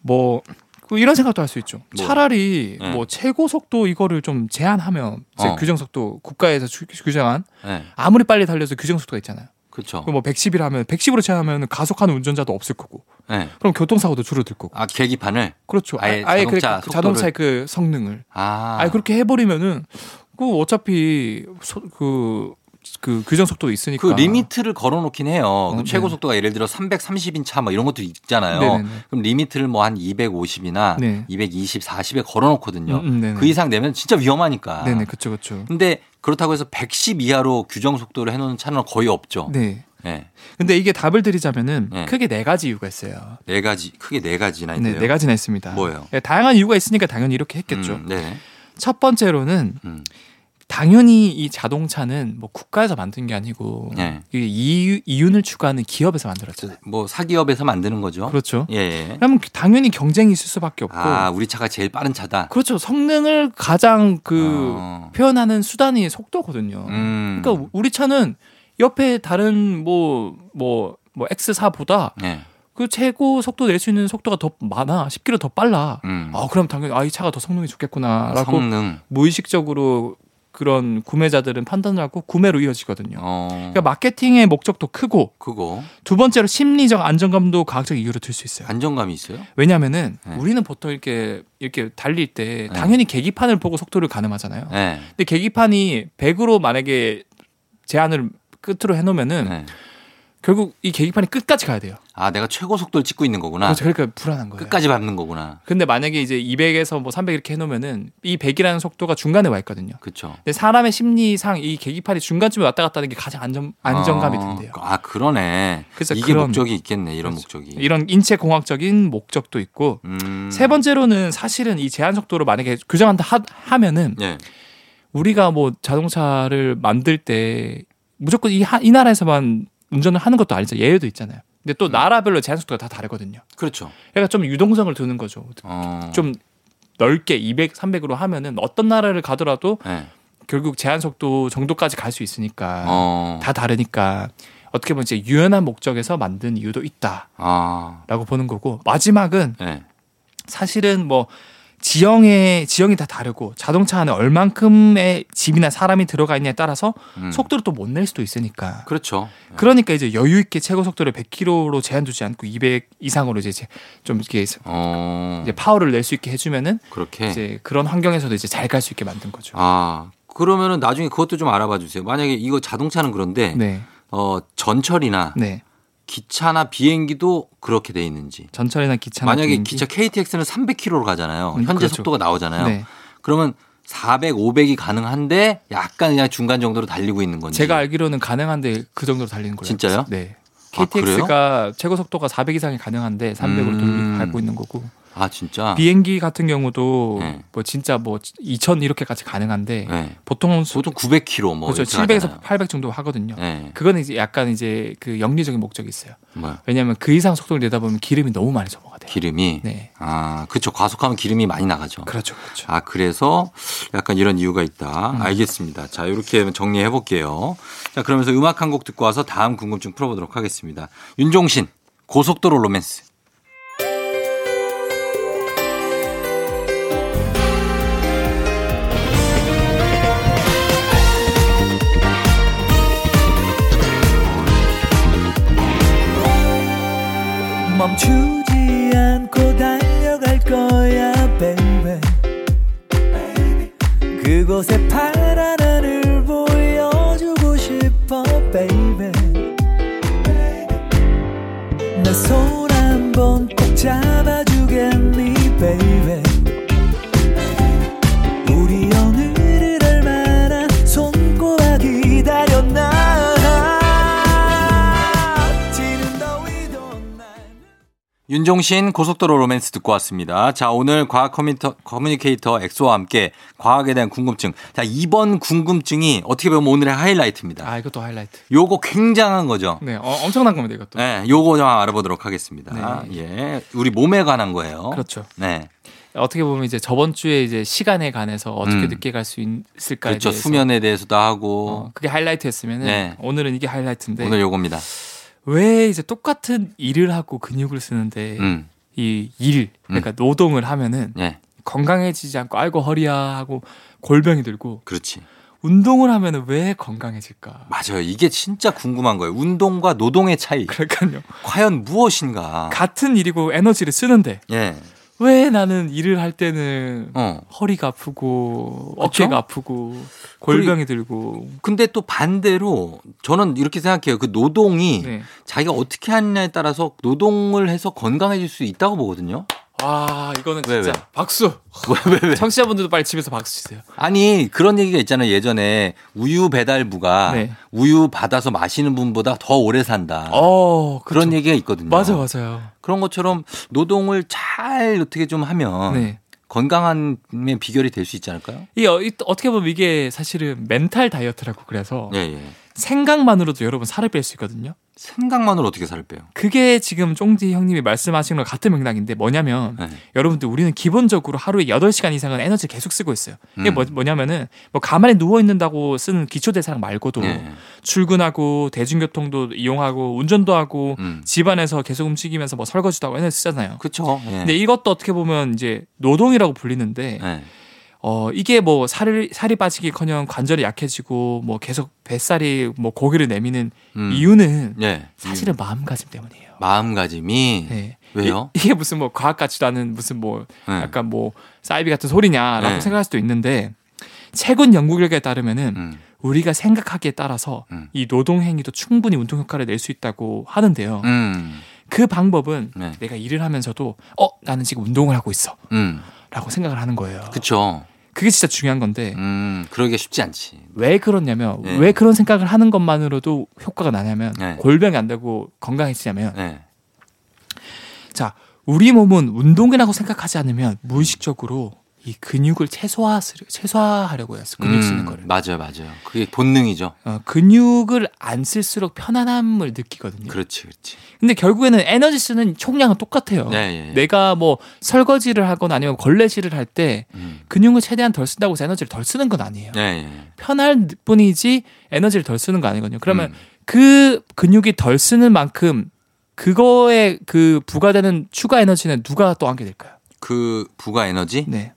S6: 뭐그 이런 생각도 할 수 있죠.
S1: 뭐.
S6: 차라리
S1: 네.
S6: 뭐 최고 속도 이거를 좀 제한하면
S1: 어.
S6: 규정 속도 국가에서 주- 규정한
S1: 네.
S6: 아무리 빨리 달려도 규정 속도가 있잖아요.
S1: 그렇죠.
S6: 그뭐 110이라 하면 110으로 제한하면 가속하는 운전자도 없을 거고.
S1: 네.
S6: 그럼 교통사고도 줄어들 거고.
S1: 아 계기판을
S6: 그렇죠.
S1: 아예
S6: 아예, 그
S1: 자동차
S6: 그 자동차의 그 성능을
S1: 아,
S6: 아예 그렇게 해버리면은 그 어차피 소, 그, 그 규정 속도 있으니까
S1: 그 리미트를 걸어놓긴 해요. 그
S6: 어,
S1: 최고
S6: 네.
S1: 속도가 예를 들어 330인 차 뭐 이런 것도 있잖아요.
S6: 네네네.
S1: 그럼 리미트를 뭐 한 250이나
S6: 네.
S1: 220, 40에 걸어놓거든요.
S6: 음, 음.
S1: 그 이상 되면 진짜 위험하니까.
S6: 네네 그쵸 그쵸.
S1: 근데 그렇다고 해서 110 이하로 규정 속도를 해놓는 차는 거의 없죠.
S6: 네.
S1: 네.
S6: 근데 이게 답을 드리자면은
S1: 네.
S6: 크게 네 가지 이유가 있어요.
S1: 네 가지 크게 네 가지나
S6: 네,
S1: 있네요.
S6: 네 가지나 있습니다.
S1: 뭐예요?
S6: 네, 다양한 이유가 있으니까 당연히 이렇게 했겠죠.
S1: 음, 네.
S6: 첫 번째로는
S1: 음.
S6: 당연히 이 자동차는 뭐 국가에서 만든 게 아니고
S1: 네.
S6: 이유, 이윤을 추구하는 기업에서 만들었잖아요.
S1: 뭐 사기업에서 만드는 거죠.
S6: 그렇죠.
S1: 예, 예.
S6: 그러면 당연히 경쟁이 있을 수밖에 없고
S1: 아, 우리 차가 제일 빠른 차다.
S6: 그렇죠. 성능을 가장 그
S1: 어.
S6: 표현하는 수단이 속도거든요.
S1: 음.
S6: 그러니까 우리 차는 옆에 다른 뭐 뭐 뭐 X4보다
S1: 네.
S6: 그 최고 속도 낼 수 있는 속도가 더 많아. 10km 더 빨라.
S1: 음.
S6: 아, 그럼 당연히 아, 이 차가 더 성능이 좋겠구나라고
S1: 성능.
S6: 무의식적으로 그런 구매자들은 판단을 하고 구매로 이어지거든요.
S1: 어.
S6: 그러니까 마케팅의 목적도 크고
S1: 그거
S6: 두 번째로 심리적 안정감도 과학적 이유로 들 수 있어요.
S1: 안정감이 있어요?
S6: 왜냐하면은
S1: 네.
S6: 우리는 보통 이렇게 이렇게 달릴 때
S1: 네.
S6: 당연히 계기판을 보고 속도를 가늠하잖아요.
S1: 네.
S6: 근데 계기판이 100으로 만약에 제한을 끝으로 해 놓으면은
S1: 네.
S6: 결국 이 계기판이 끝까지 가야 돼요.
S1: 아, 내가 최고 속도를 찍고 있는 거구나.
S6: 그래서 그러니까 불안한 거예요.
S1: 끝까지 밟는 거구나.
S6: 근데 만약에 이제 200에서 뭐 300 이렇게 해놓으면은 이 100이라는 속도가 중간에 와 있거든요.
S1: 그렇죠.
S6: 근데 사람의 심리상 이 계기판이 중간쯤에 왔다 갔다 하는 게 가장 안정 안정감이
S1: 어,
S6: 든대요.
S1: 아, 그러네.
S6: 그래서
S1: 이게
S6: 그런-
S1: 목적이 있겠네. 이런
S6: 그렇죠.
S1: 목적이.
S6: 이런 인체 공학적인 목적도 있고
S1: 음.
S6: 세 번째로는 사실은 이 제한 속도를 만약에 규정한다 하, 하면은
S1: 예.
S6: 우리가 뭐 자동차를 만들 때 무조건 이, 하- 이 나라에서만 운전을 하는 것도 아니죠. 예외도 있잖아요. 근데
S1: 음.
S6: 또 나라별로 제한 속도가 다 다르거든요.
S1: 그렇죠.
S6: 그러니까 좀 유동성을 두는 거죠.
S1: 어.
S6: 좀 넓게 200, 300으로 하면은 어떤 나라를 가더라도
S1: 예.
S6: 결국 제한 속도 정도까지 갈 수 있으니까
S1: 어.
S6: 다 다르니까 어떻게 보면 이제 유연한 목적에서 만든 이유도 있다라고
S1: 아.
S6: 보는 거고 마지막은
S1: 예.
S6: 사실은 뭐 지형의 지형이 다 다르고 자동차 안에 얼만큼의 집이나 사람이 들어가 있냐에 따라서
S1: 음.
S6: 속도를 또 못 낼 수도 있으니까
S1: 그렇죠.
S6: 그러니까 이제 여유 있게 최고 속도를 100km로 제한 두지 않고 200 이상으로 이제 제- 좀 이렇게
S1: 어.
S6: 이제 파워를 낼 수 있게 해주면은
S1: 그렇게.
S6: 이제 그런 환경에서도 이제 잘 갈 수 있게 만든 거죠.
S1: 아. 그러면은 나중에 그것도 좀 알아봐 주세요. 만약에 이거 자동차는 그런데
S6: 네,
S1: 어, 전철이나
S6: 네.
S1: 기차나 비행기도 그렇게 돼 있는지.
S6: 전철이나 기차나
S1: 만약에
S6: 비행기.
S1: 기차 KTX는 300km로 가잖아요.
S6: 음,
S1: 현재
S6: 그렇죠.
S1: 속도가 나오잖아요.
S6: 네.
S1: 그러면 400, 500이 가능한데 약간 그냥 중간 정도로 달리고 있는 건지.
S6: 제가 알기로는 가능한데 그 정도로 달리는 걸로
S1: 진짜요?
S6: 네.
S1: 아,
S6: KTX가 최고 속도가 400 이상이 가능한데 300으로
S1: 음.
S6: 돌리고 있는 거고
S1: 아 진짜.
S6: 비행기 같은 경우도
S1: 네.
S6: 뭐 진짜 뭐 2000 이렇게까지 가능한데
S1: 네.
S6: 보통은 소,
S1: 보통 900km 뭐
S6: 그렇죠.
S1: 이렇게
S6: 700에서
S1: 가잖아요.
S6: 800 정도 하거든요.
S1: 네.
S6: 그거는 이제 약간 이제 그 영리적인 목적이 있어요.
S1: 뭐야?
S6: 왜냐하면 그 이상 속도를 내다 보면 기름이 너무 많이 소모가 돼요.
S1: 기름이.
S6: 네,
S1: 아 그렇죠. 과속하면 기름이 많이 나가죠.
S6: 그렇죠, 그렇죠.
S1: 아 그래서 약간 이런 이유가 있다.
S6: 음.
S1: 알겠습니다. 자 이렇게 정리해 볼게요. 자 그러면서 음악 한 곡 듣고 와서 다음 궁금증 풀어보도록 하겠습니다. 윤종신 고속도로 로맨스.
S4: 멈추지 않고 달려갈 거야 baby. 그곳에 파란 하늘 보여주고 싶어 baby. 내손 한번 꼭 잡아주겠니 baby
S1: 윤종신 고속도로 로맨스 듣고 왔습니다. 자, 오늘 과학 커뮤니터, 커뮤니케이터 엑소와 함께 과학에 대한 궁금증. 자, 이번 궁금증이 어떻게 보면 오늘의 하이라이트입니다.
S6: 아 이것도 하이라이트.
S1: 요거 굉장한 거죠.
S6: 네, 어, 엄청난 겁니다 이것도.
S1: 네, 요거 좀 알아보도록 하겠습니다.
S6: 네.
S1: 예. 우리 몸에 관한 거예요.
S6: 그렇죠.
S1: 네.
S6: 어떻게 보면 이제 저번 주에 이제 시간에 관해서 어떻게
S1: 음.
S6: 늦게 갈 수 있을까에
S1: 그렇죠.
S6: 대해서
S1: 수면에 대해서도 하고.
S6: 어, 그게 하이라이트였으면은
S1: 네.
S6: 오늘은 이게 하이라이트인데
S1: 오늘 요겁니다.
S6: 왜 이제 똑같은 일을 하고 근육을 쓰는데
S1: 음.
S6: 이 일, 그러니까 노동을 하면은
S1: 예.
S6: 건강해지지 않고 아이고 허리야 하고 골병이 들고
S1: 그렇지.
S6: 운동을 하면은 왜 건강해질까?
S1: 맞아요. 이게 진짜 궁금한 거예요. 운동과 노동의 차이.
S6: 그러니까요.
S1: 과연 무엇인가?
S6: 같은 일이고 에너지를 쓰는데
S1: 예.
S6: 왜 나는 일을 할 때는
S1: 어.
S6: 허리가 아프고? 어깨가 아프고 골병이 들고
S1: 근데 또 반대로 저는 이렇게 생각해요. 그 노동이
S6: 네.
S1: 자기가 어떻게 하느냐에 따라서 노동을 해서 건강해질 수 있다고 보거든요.
S6: 와 이거는
S1: 왜,
S6: 진짜
S1: 왜?
S6: 박수.
S1: 왜, 왜, 왜?
S6: 청취자분들도 빨리 집에서 박수 치세요.
S1: 아니 그런 얘기가 있잖아요. 예전에 우유 배달부가
S6: 네.
S1: 우유 받아서 마시는 분보다 더 오래 산다.
S6: 어
S1: 그런
S6: 그쵸.
S1: 얘기가 있거든요.
S6: 맞아 맞아요.
S1: 그런 것처럼 노동을 잘 어떻게 좀 하면
S6: 네.
S1: 건강함의 비결이 될 수 있지 않을까요?
S6: 이 어, 이- 어떻게 보면 이게 사실은 멘탈 다이어트라고 그래서
S1: 예, 예.
S6: 생각만으로도 여러분 살을 뺄 수 있거든요.
S1: 생각만으로 어떻게 살을 빼요?
S6: 그게 지금 쫑지 형님이 말씀하신 것 같은 맥락인데 뭐냐면
S1: 네.
S6: 여러분들 우리는 기본적으로 하루에 8시간 이상은 에너지를 계속 쓰고 있어요. 이게
S1: 음.
S6: 뭐, 뭐냐면은 뭐 가만히 누워 있는다고 쓰는 기초 대사량 말고도
S1: 예.
S6: 출근하고 대중교통도 이용하고 운전도 하고
S1: 음.
S6: 집안에서 계속 움직이면서 뭐 설거지도 하고 에너지 쓰잖아요.
S1: 그렇죠. 예.
S6: 근데 이것도 어떻게 보면 이제 노동이라고 불리는데
S1: 예.
S6: 어 이게 뭐 살이 살이 빠지기커녕 관절이 약해지고 뭐 계속 뱃살이 뭐 고기를 내미는
S1: 음.
S6: 이유는
S1: 예.
S6: 사실은 마음가짐 때문이에요.
S1: 마음가짐이
S6: 네.
S1: 왜요?
S6: 이, 게 무슨 뭐 과학 같지도 않은 무슨 뭐
S1: 네.
S6: 약간 뭐 사이비 같은 소리냐라고
S1: 네.
S6: 생각할 수도 있는데 최근 연구 결과에 따르면은
S1: 음.
S6: 우리가 생각하기에 따라서
S1: 음.
S6: 이 노동 행위도 충분히 운동 효과를 낼 수 있다고 하는데요.
S1: 음.
S6: 그 방법은
S1: 네.
S6: 내가 일을 하면서도 어 나는 지금 운동을 하고 있어 라고
S1: 음.
S6: 생각을 하는 거예요.
S1: 그렇죠.
S6: 그게 진짜 중요한 건데
S1: 음. 그러기 쉽지 않지.
S6: 왜 그러냐면
S1: 네.
S6: 왜 그런 생각을 하는 것만으로도 효과가 나냐면
S1: 네.
S6: 골병이 안 되고 건강해지냐면
S1: 예.
S6: 자 우리 몸은 운동이라고 생각하지 않으면 무의식적으로 이 근육을 최소화 최소화하려고 해요. 근육 쓰는
S1: 음,
S6: 거를.
S1: 맞아요, 맞아요. 그게 본능이죠.
S6: 어, 근육을 안 쓸수록 편안함을 느끼거든요.
S1: 그렇지, 그렇지.
S6: 근데 결국에는 에너지 쓰는 총량은 똑같아요.
S1: 예, 예, 예.
S6: 내가 뭐 설거지를 하거나 아니면 걸레질을 할때
S1: 음.
S6: 근육을 최대한 덜 쓴다고 해서 에너지를 덜 쓰는 건 아니에요.
S1: 예, 예.
S6: 편할 뿐이지 에너지를 덜 쓰는 거 아니거든요. 그러면
S1: 음.
S6: 그 근육이 덜 쓰는 만큼 그거에 그 부과되는 추가 에너지는 누가 또 안게 될까요?
S1: 그 부가 에너지,
S6: 네.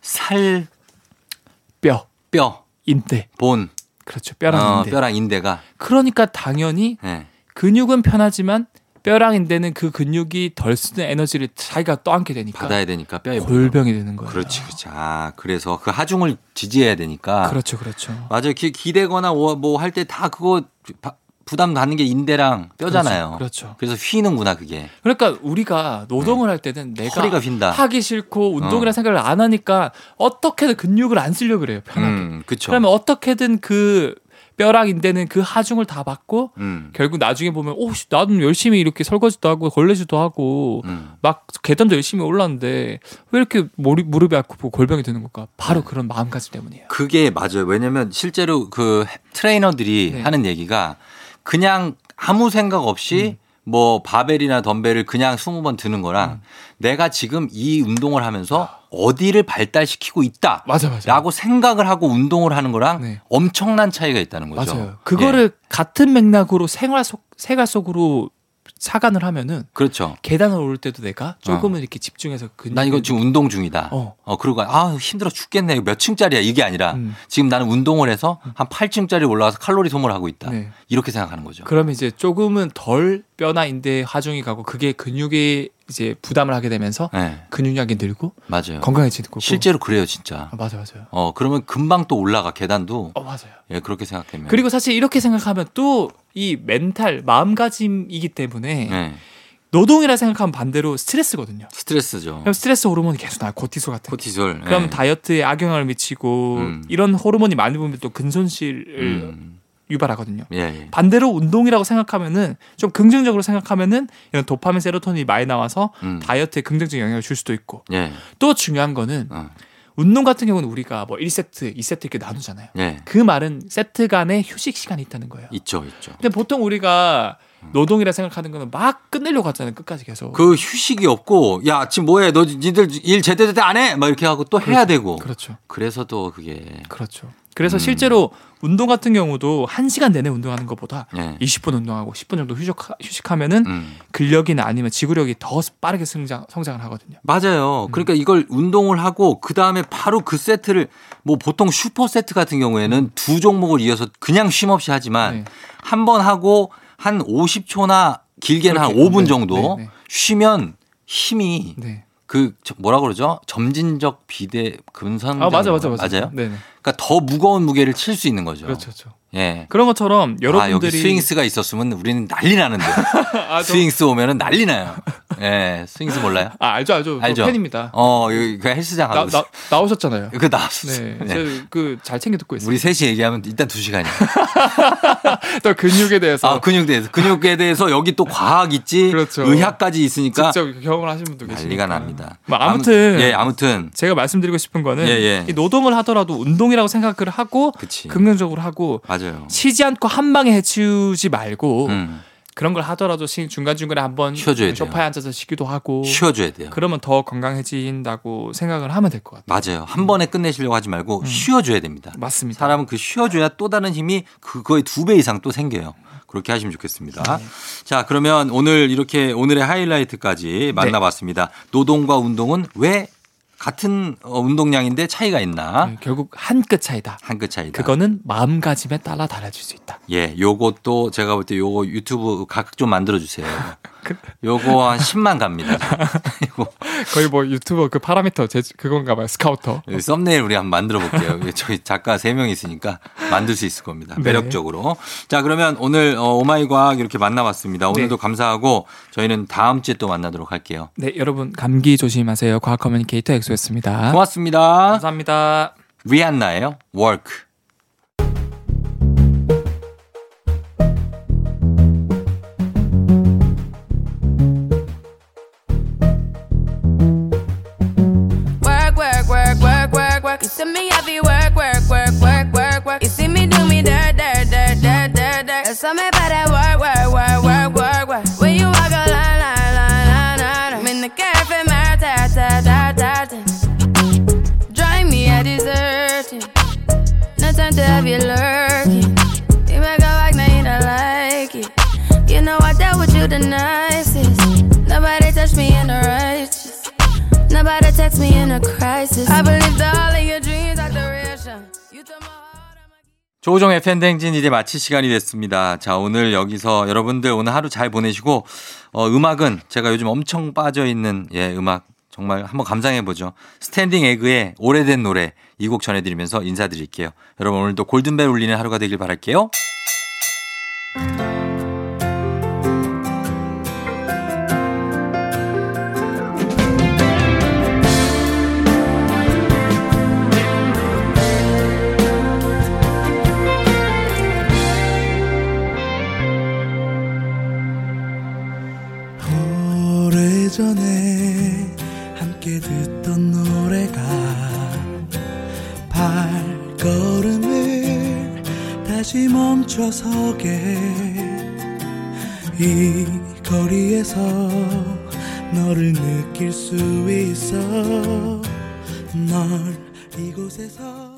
S1: 살,
S6: 뼈,
S1: 뼈,
S6: 인대.
S1: 본,
S6: 그렇죠. 뼈랑
S1: 어,
S6: 인대.
S1: 뼈랑 인대가.
S6: 그러니까 당연히
S1: 예.
S6: 근육은 편하지만 뼈랑 인대는 그 근육이 덜 쓰는 에너지를 자기가 떠안게 되니까
S1: 받아야 되니까 뼈에
S6: 골병이 되는 거예요.
S1: 그렇지, 그렇지. 아, 그래서 그 하중을 지지해야 되니까.
S6: 그렇죠, 그렇죠.
S1: 맞아요. 기, 기대거나 뭐 할 때 다 그거 바- 부담 가는 게 인대랑 뼈잖아요.
S6: 그렇죠.
S1: 그래서 휘는구나 그게.
S6: 그러니까 우리가 노동을 할 때는 내가
S1: 네. 허리가 휜다.
S6: 하기 싫고 운동이라
S1: 어.
S6: 생각을 안 하니까 어떻게든 근육을 안 쓰려 고 그래요. 편하게.
S1: 음, 그렇죠.
S6: 그러면 어떻게든 그 뼈랑 인대는 그 하중을 다 받고
S1: 음,
S6: 결국 나중에 보면 오 씨, 나도 열심히 이렇게 설거지도 하고 걸레질도 하고
S1: 음.
S6: 막 계단도 열심히 올랐는데 왜 이렇게 머리, 무릎이 아프고 골병이 드는 걸까? 바로 그런 마음가짐 때문이에요.
S1: 그게 맞아요. 왜냐면 실제로 그 트레이너들이
S6: 네.
S1: 하는 얘기가 그냥 아무 생각 없이 뭐 바벨이나 덤벨을 그냥 20번 드는 거랑 내가 지금 이 운동을 하면서 어디를 발달시키고 있다.
S6: 맞아, 맞아.
S1: 라고 생각을 하고 운동을 하는 거랑
S6: 네.
S1: 엄청난 차이가 있다는 거죠.
S6: 맞아요. 그거를 같은 맥락으로 생활 속 생활 속으로 사관을 하면은
S1: 예. 그렇죠.
S6: 계단을 오를 때도 내가 조금은 이렇게 집중해서 근육
S1: 난 이거 지금 운동 중이다.
S6: 어.
S1: 어. 그러고 아 힘들어 죽겠네. 몇 층짜리야 이게 아니라
S6: 음.
S1: 지금 나는 운동을 해서 한 8층짜리 올라가서 칼로리 소모하고 있다.
S6: 네.
S1: 이렇게 생각하는 거죠.
S6: 그러면 이제 조금은 덜 뼈나 인대 하중이 가고 그게 근육에 이제 부담을 하게 되면서
S1: 네,
S6: 근육량이 늘고
S1: 맞아요.
S6: 건강해지는 거고
S1: 실제로 그래요, 진짜.
S6: 아, 맞아 맞아요.
S1: 어, 그러면 금방 또 올라가 계단도.
S6: 어 맞아요.
S1: 예, 그렇게 생각하면.
S6: 그리고 사실 이렇게 생각하면 또 이 멘탈 마음가짐이기 때문에
S1: 네,
S6: 노동이라 생각하면 반대로 스트레스거든요.
S1: 스트레스죠.
S6: 그럼 스트레스 호르몬이 계속 나요. 코티솔 같은. 게.
S1: 코티솔.
S6: 그럼
S1: 예.
S6: 다이어트에 악영향을 미치고
S1: 음.
S6: 이런 호르몬이 많이 보면 또 근손실을
S1: 음,
S6: 유발하거든요.
S1: 예, 예.
S6: 반대로 운동이라고 생각하면은 좀 긍정적으로 생각하면은 이런 도파민, 세로토닌이 많이 나와서
S1: 음.
S6: 다이어트에 긍정적인 영향을 줄 수도 있고
S1: 예.
S6: 또 중요한 거는
S1: 어.
S6: 운동 같은 경우는 우리가 뭐 1세트, 2세트 이렇게 나누잖아요.
S1: 예.
S6: 그 말은 세트 간의 휴식 시간이 있다는 거예요.
S1: 있죠, 있죠.
S6: 근데 보통 우리가 노동이라 생각하는 거는 막 끝내려고 하잖아요. 끝까지 계속.
S1: 그 휴식이 없고 야 지금 뭐해 너 니들 일 제대로 안 해? 막 이렇게 하고 또 해야 되고
S6: 그렇죠.
S1: 그래서 또 그게
S6: 그렇죠. 그래서
S1: 음.
S6: 실제로 운동 같은 경우도 1시간 내내 운동하는 것보다
S1: 예.
S6: 20분 운동하고 10분 정도 휴식, 휴식하면은
S1: 음.
S6: 근력이나 아니면 지구력이 더 빠르게 성장, 성장을 하거든요.
S1: 맞아요. 그러니까 이걸 운동을 하고 그 다음에 바로 그 세트를 뭐 보통 슈퍼 세트 같은 경우에는 두 종목을 이어서 그냥 쉼 없이 하지만
S6: 네.
S1: 한번 하고 한 50초나 길게는 한
S6: 그렇게,
S1: 5분
S6: 네,
S1: 정도
S6: 네, 네.
S1: 쉬면 힘이
S6: 네.
S1: 그 저- 뭐라 그러죠? 점진적 비대 근선
S6: 아, 맞아, 맞아, 맞아.
S1: 맞아요.
S6: 네네.
S1: 그러니까 더 무거운 무게를 칠 수 있는 거죠.
S6: 그렇죠, 그렇죠.
S1: 예.
S6: 그런 것처럼
S1: 아, 여기
S6: 여러분들이
S1: 스윙스가 있었으면 우리는 난리 나는데.
S6: 아, 저-
S1: 스윙스 오면은 난리 나요. 예. 스윙스 몰라요?
S6: 아, 알죠, 알죠. 저
S1: 알죠?
S6: 팬입니다.
S1: 어, 여기 그 헬스장
S6: 나, 나, 나오셨잖아요.
S1: 그 나왔어.
S6: 네,
S1: 네.
S6: 저그잘 챙겨 듣고 있어요.
S1: 우리 셋이 얘기하면 일단 두 시간이야.
S6: 또 근육에 대해서
S1: 아, 근육에 대해서. 근육에 대해서 여기 또 과학 있지.
S6: 그렇죠.
S1: 의학까지 있으니까
S6: 직접 경험을 하신 분도 계시니까.
S1: 난리가 납니다.
S6: 뭐 아무튼
S1: 아무- 예, 아무튼.
S6: 제가 말씀드리고 싶은 거는
S1: 예, 예.
S6: 이 노동을 하더라도 운동 이라고 생각을 하고
S1: 그치.
S6: 긍정적으로 하고
S1: 맞아요.
S6: 쉬지 않고 한 방에 해치우지 말고
S1: 음.
S6: 그런 걸 하더라도 중간 중간에 한번
S1: 쉬어줘야 돼요.
S6: 소파에 앉아서 쉬기도 하고
S1: 쉬어줘야 돼요.
S6: 그러면 더 건강해진다고 생각을 하면 될 것 같아요.
S1: 맞아요. 한 번에 끝내시려고 하지 말고 쉬어줘야 됩니다.
S6: 맞습니다.
S1: 사람은 그 쉬어줘야 또 다른 힘이 그거의 두 배 이상 또 생겨요. 그렇게 하시면 좋겠습니다.
S6: 네.
S1: 자, 그러면 오늘 이렇게 오늘의 하이라이트까지 만나봤습니다. 노동과 운동은 왜 같은 어, 운동량인데 차이가 있나?
S6: 네, 결국 한 끗 차이다.
S1: 한 끗 차이다.
S6: 그거는 마음가짐에 따라 달라질 수 있다.
S1: 예, 요것도 제가 볼 때 요거 유튜브 각좀 만들어 주세요.
S6: 그
S1: 요거 한 10만 갑니다. 이거
S6: 거의 뭐 유튜버 그 파라미터 제 그건가 봐요. 스카우터.
S1: 여기 썸네일 우리 한번 만들어 볼게요. 저희 작가 3명 있으니까 만들 수 있을 겁니다.
S6: 네.
S1: 매력적으로. 자, 그러면 오늘 어, 오마이 과학 이렇게 만나봤습니다. 오늘도
S6: 네.
S1: 감사하고 저희는 다음 주에 또 만나도록 할게요.
S6: 네, 여러분 감기 조심하세요. 과학 커뮤니케이터 엑소였습니다.
S1: 고맙습니다.
S6: 감사합니다.
S1: 리안나예요. Work,
S8: You see me heavy work, work, work, work, work, work. You see me do me dirt, dirt, dirt, dirt, dirt, dirt. There's something about that work, work, work, work, work, work. When you walk a line, line, line, line, line. I'm in the cafe, my ta, ta, ta, ta, ta. Drive me a deserting. No time to have you lurking. You make a like, now you don't like it. You know I dealt with you the Text me in a crisis. I believed all of your dreams are duration. You took my heart. and my-
S1: 조우종의 팬댕진 이제 마칠 시간이 됐습니다. 자, 오늘 여기서 여러분들 오늘 하루 잘 보내시고, 어, 음악은 제가 요즘 엄청 빠져있는, 예, 음악 정말 한번 감상해보죠. 스탠딩 에그의 오래된 노래 이 곡 전해드리면서 인사드릴게요. 여러분 오늘도 골든벨 울리는 하루가 되길 바랄게요.
S4: 멈춰서게 이 거리에서 너를 느낄 수 있어. 널 이곳에서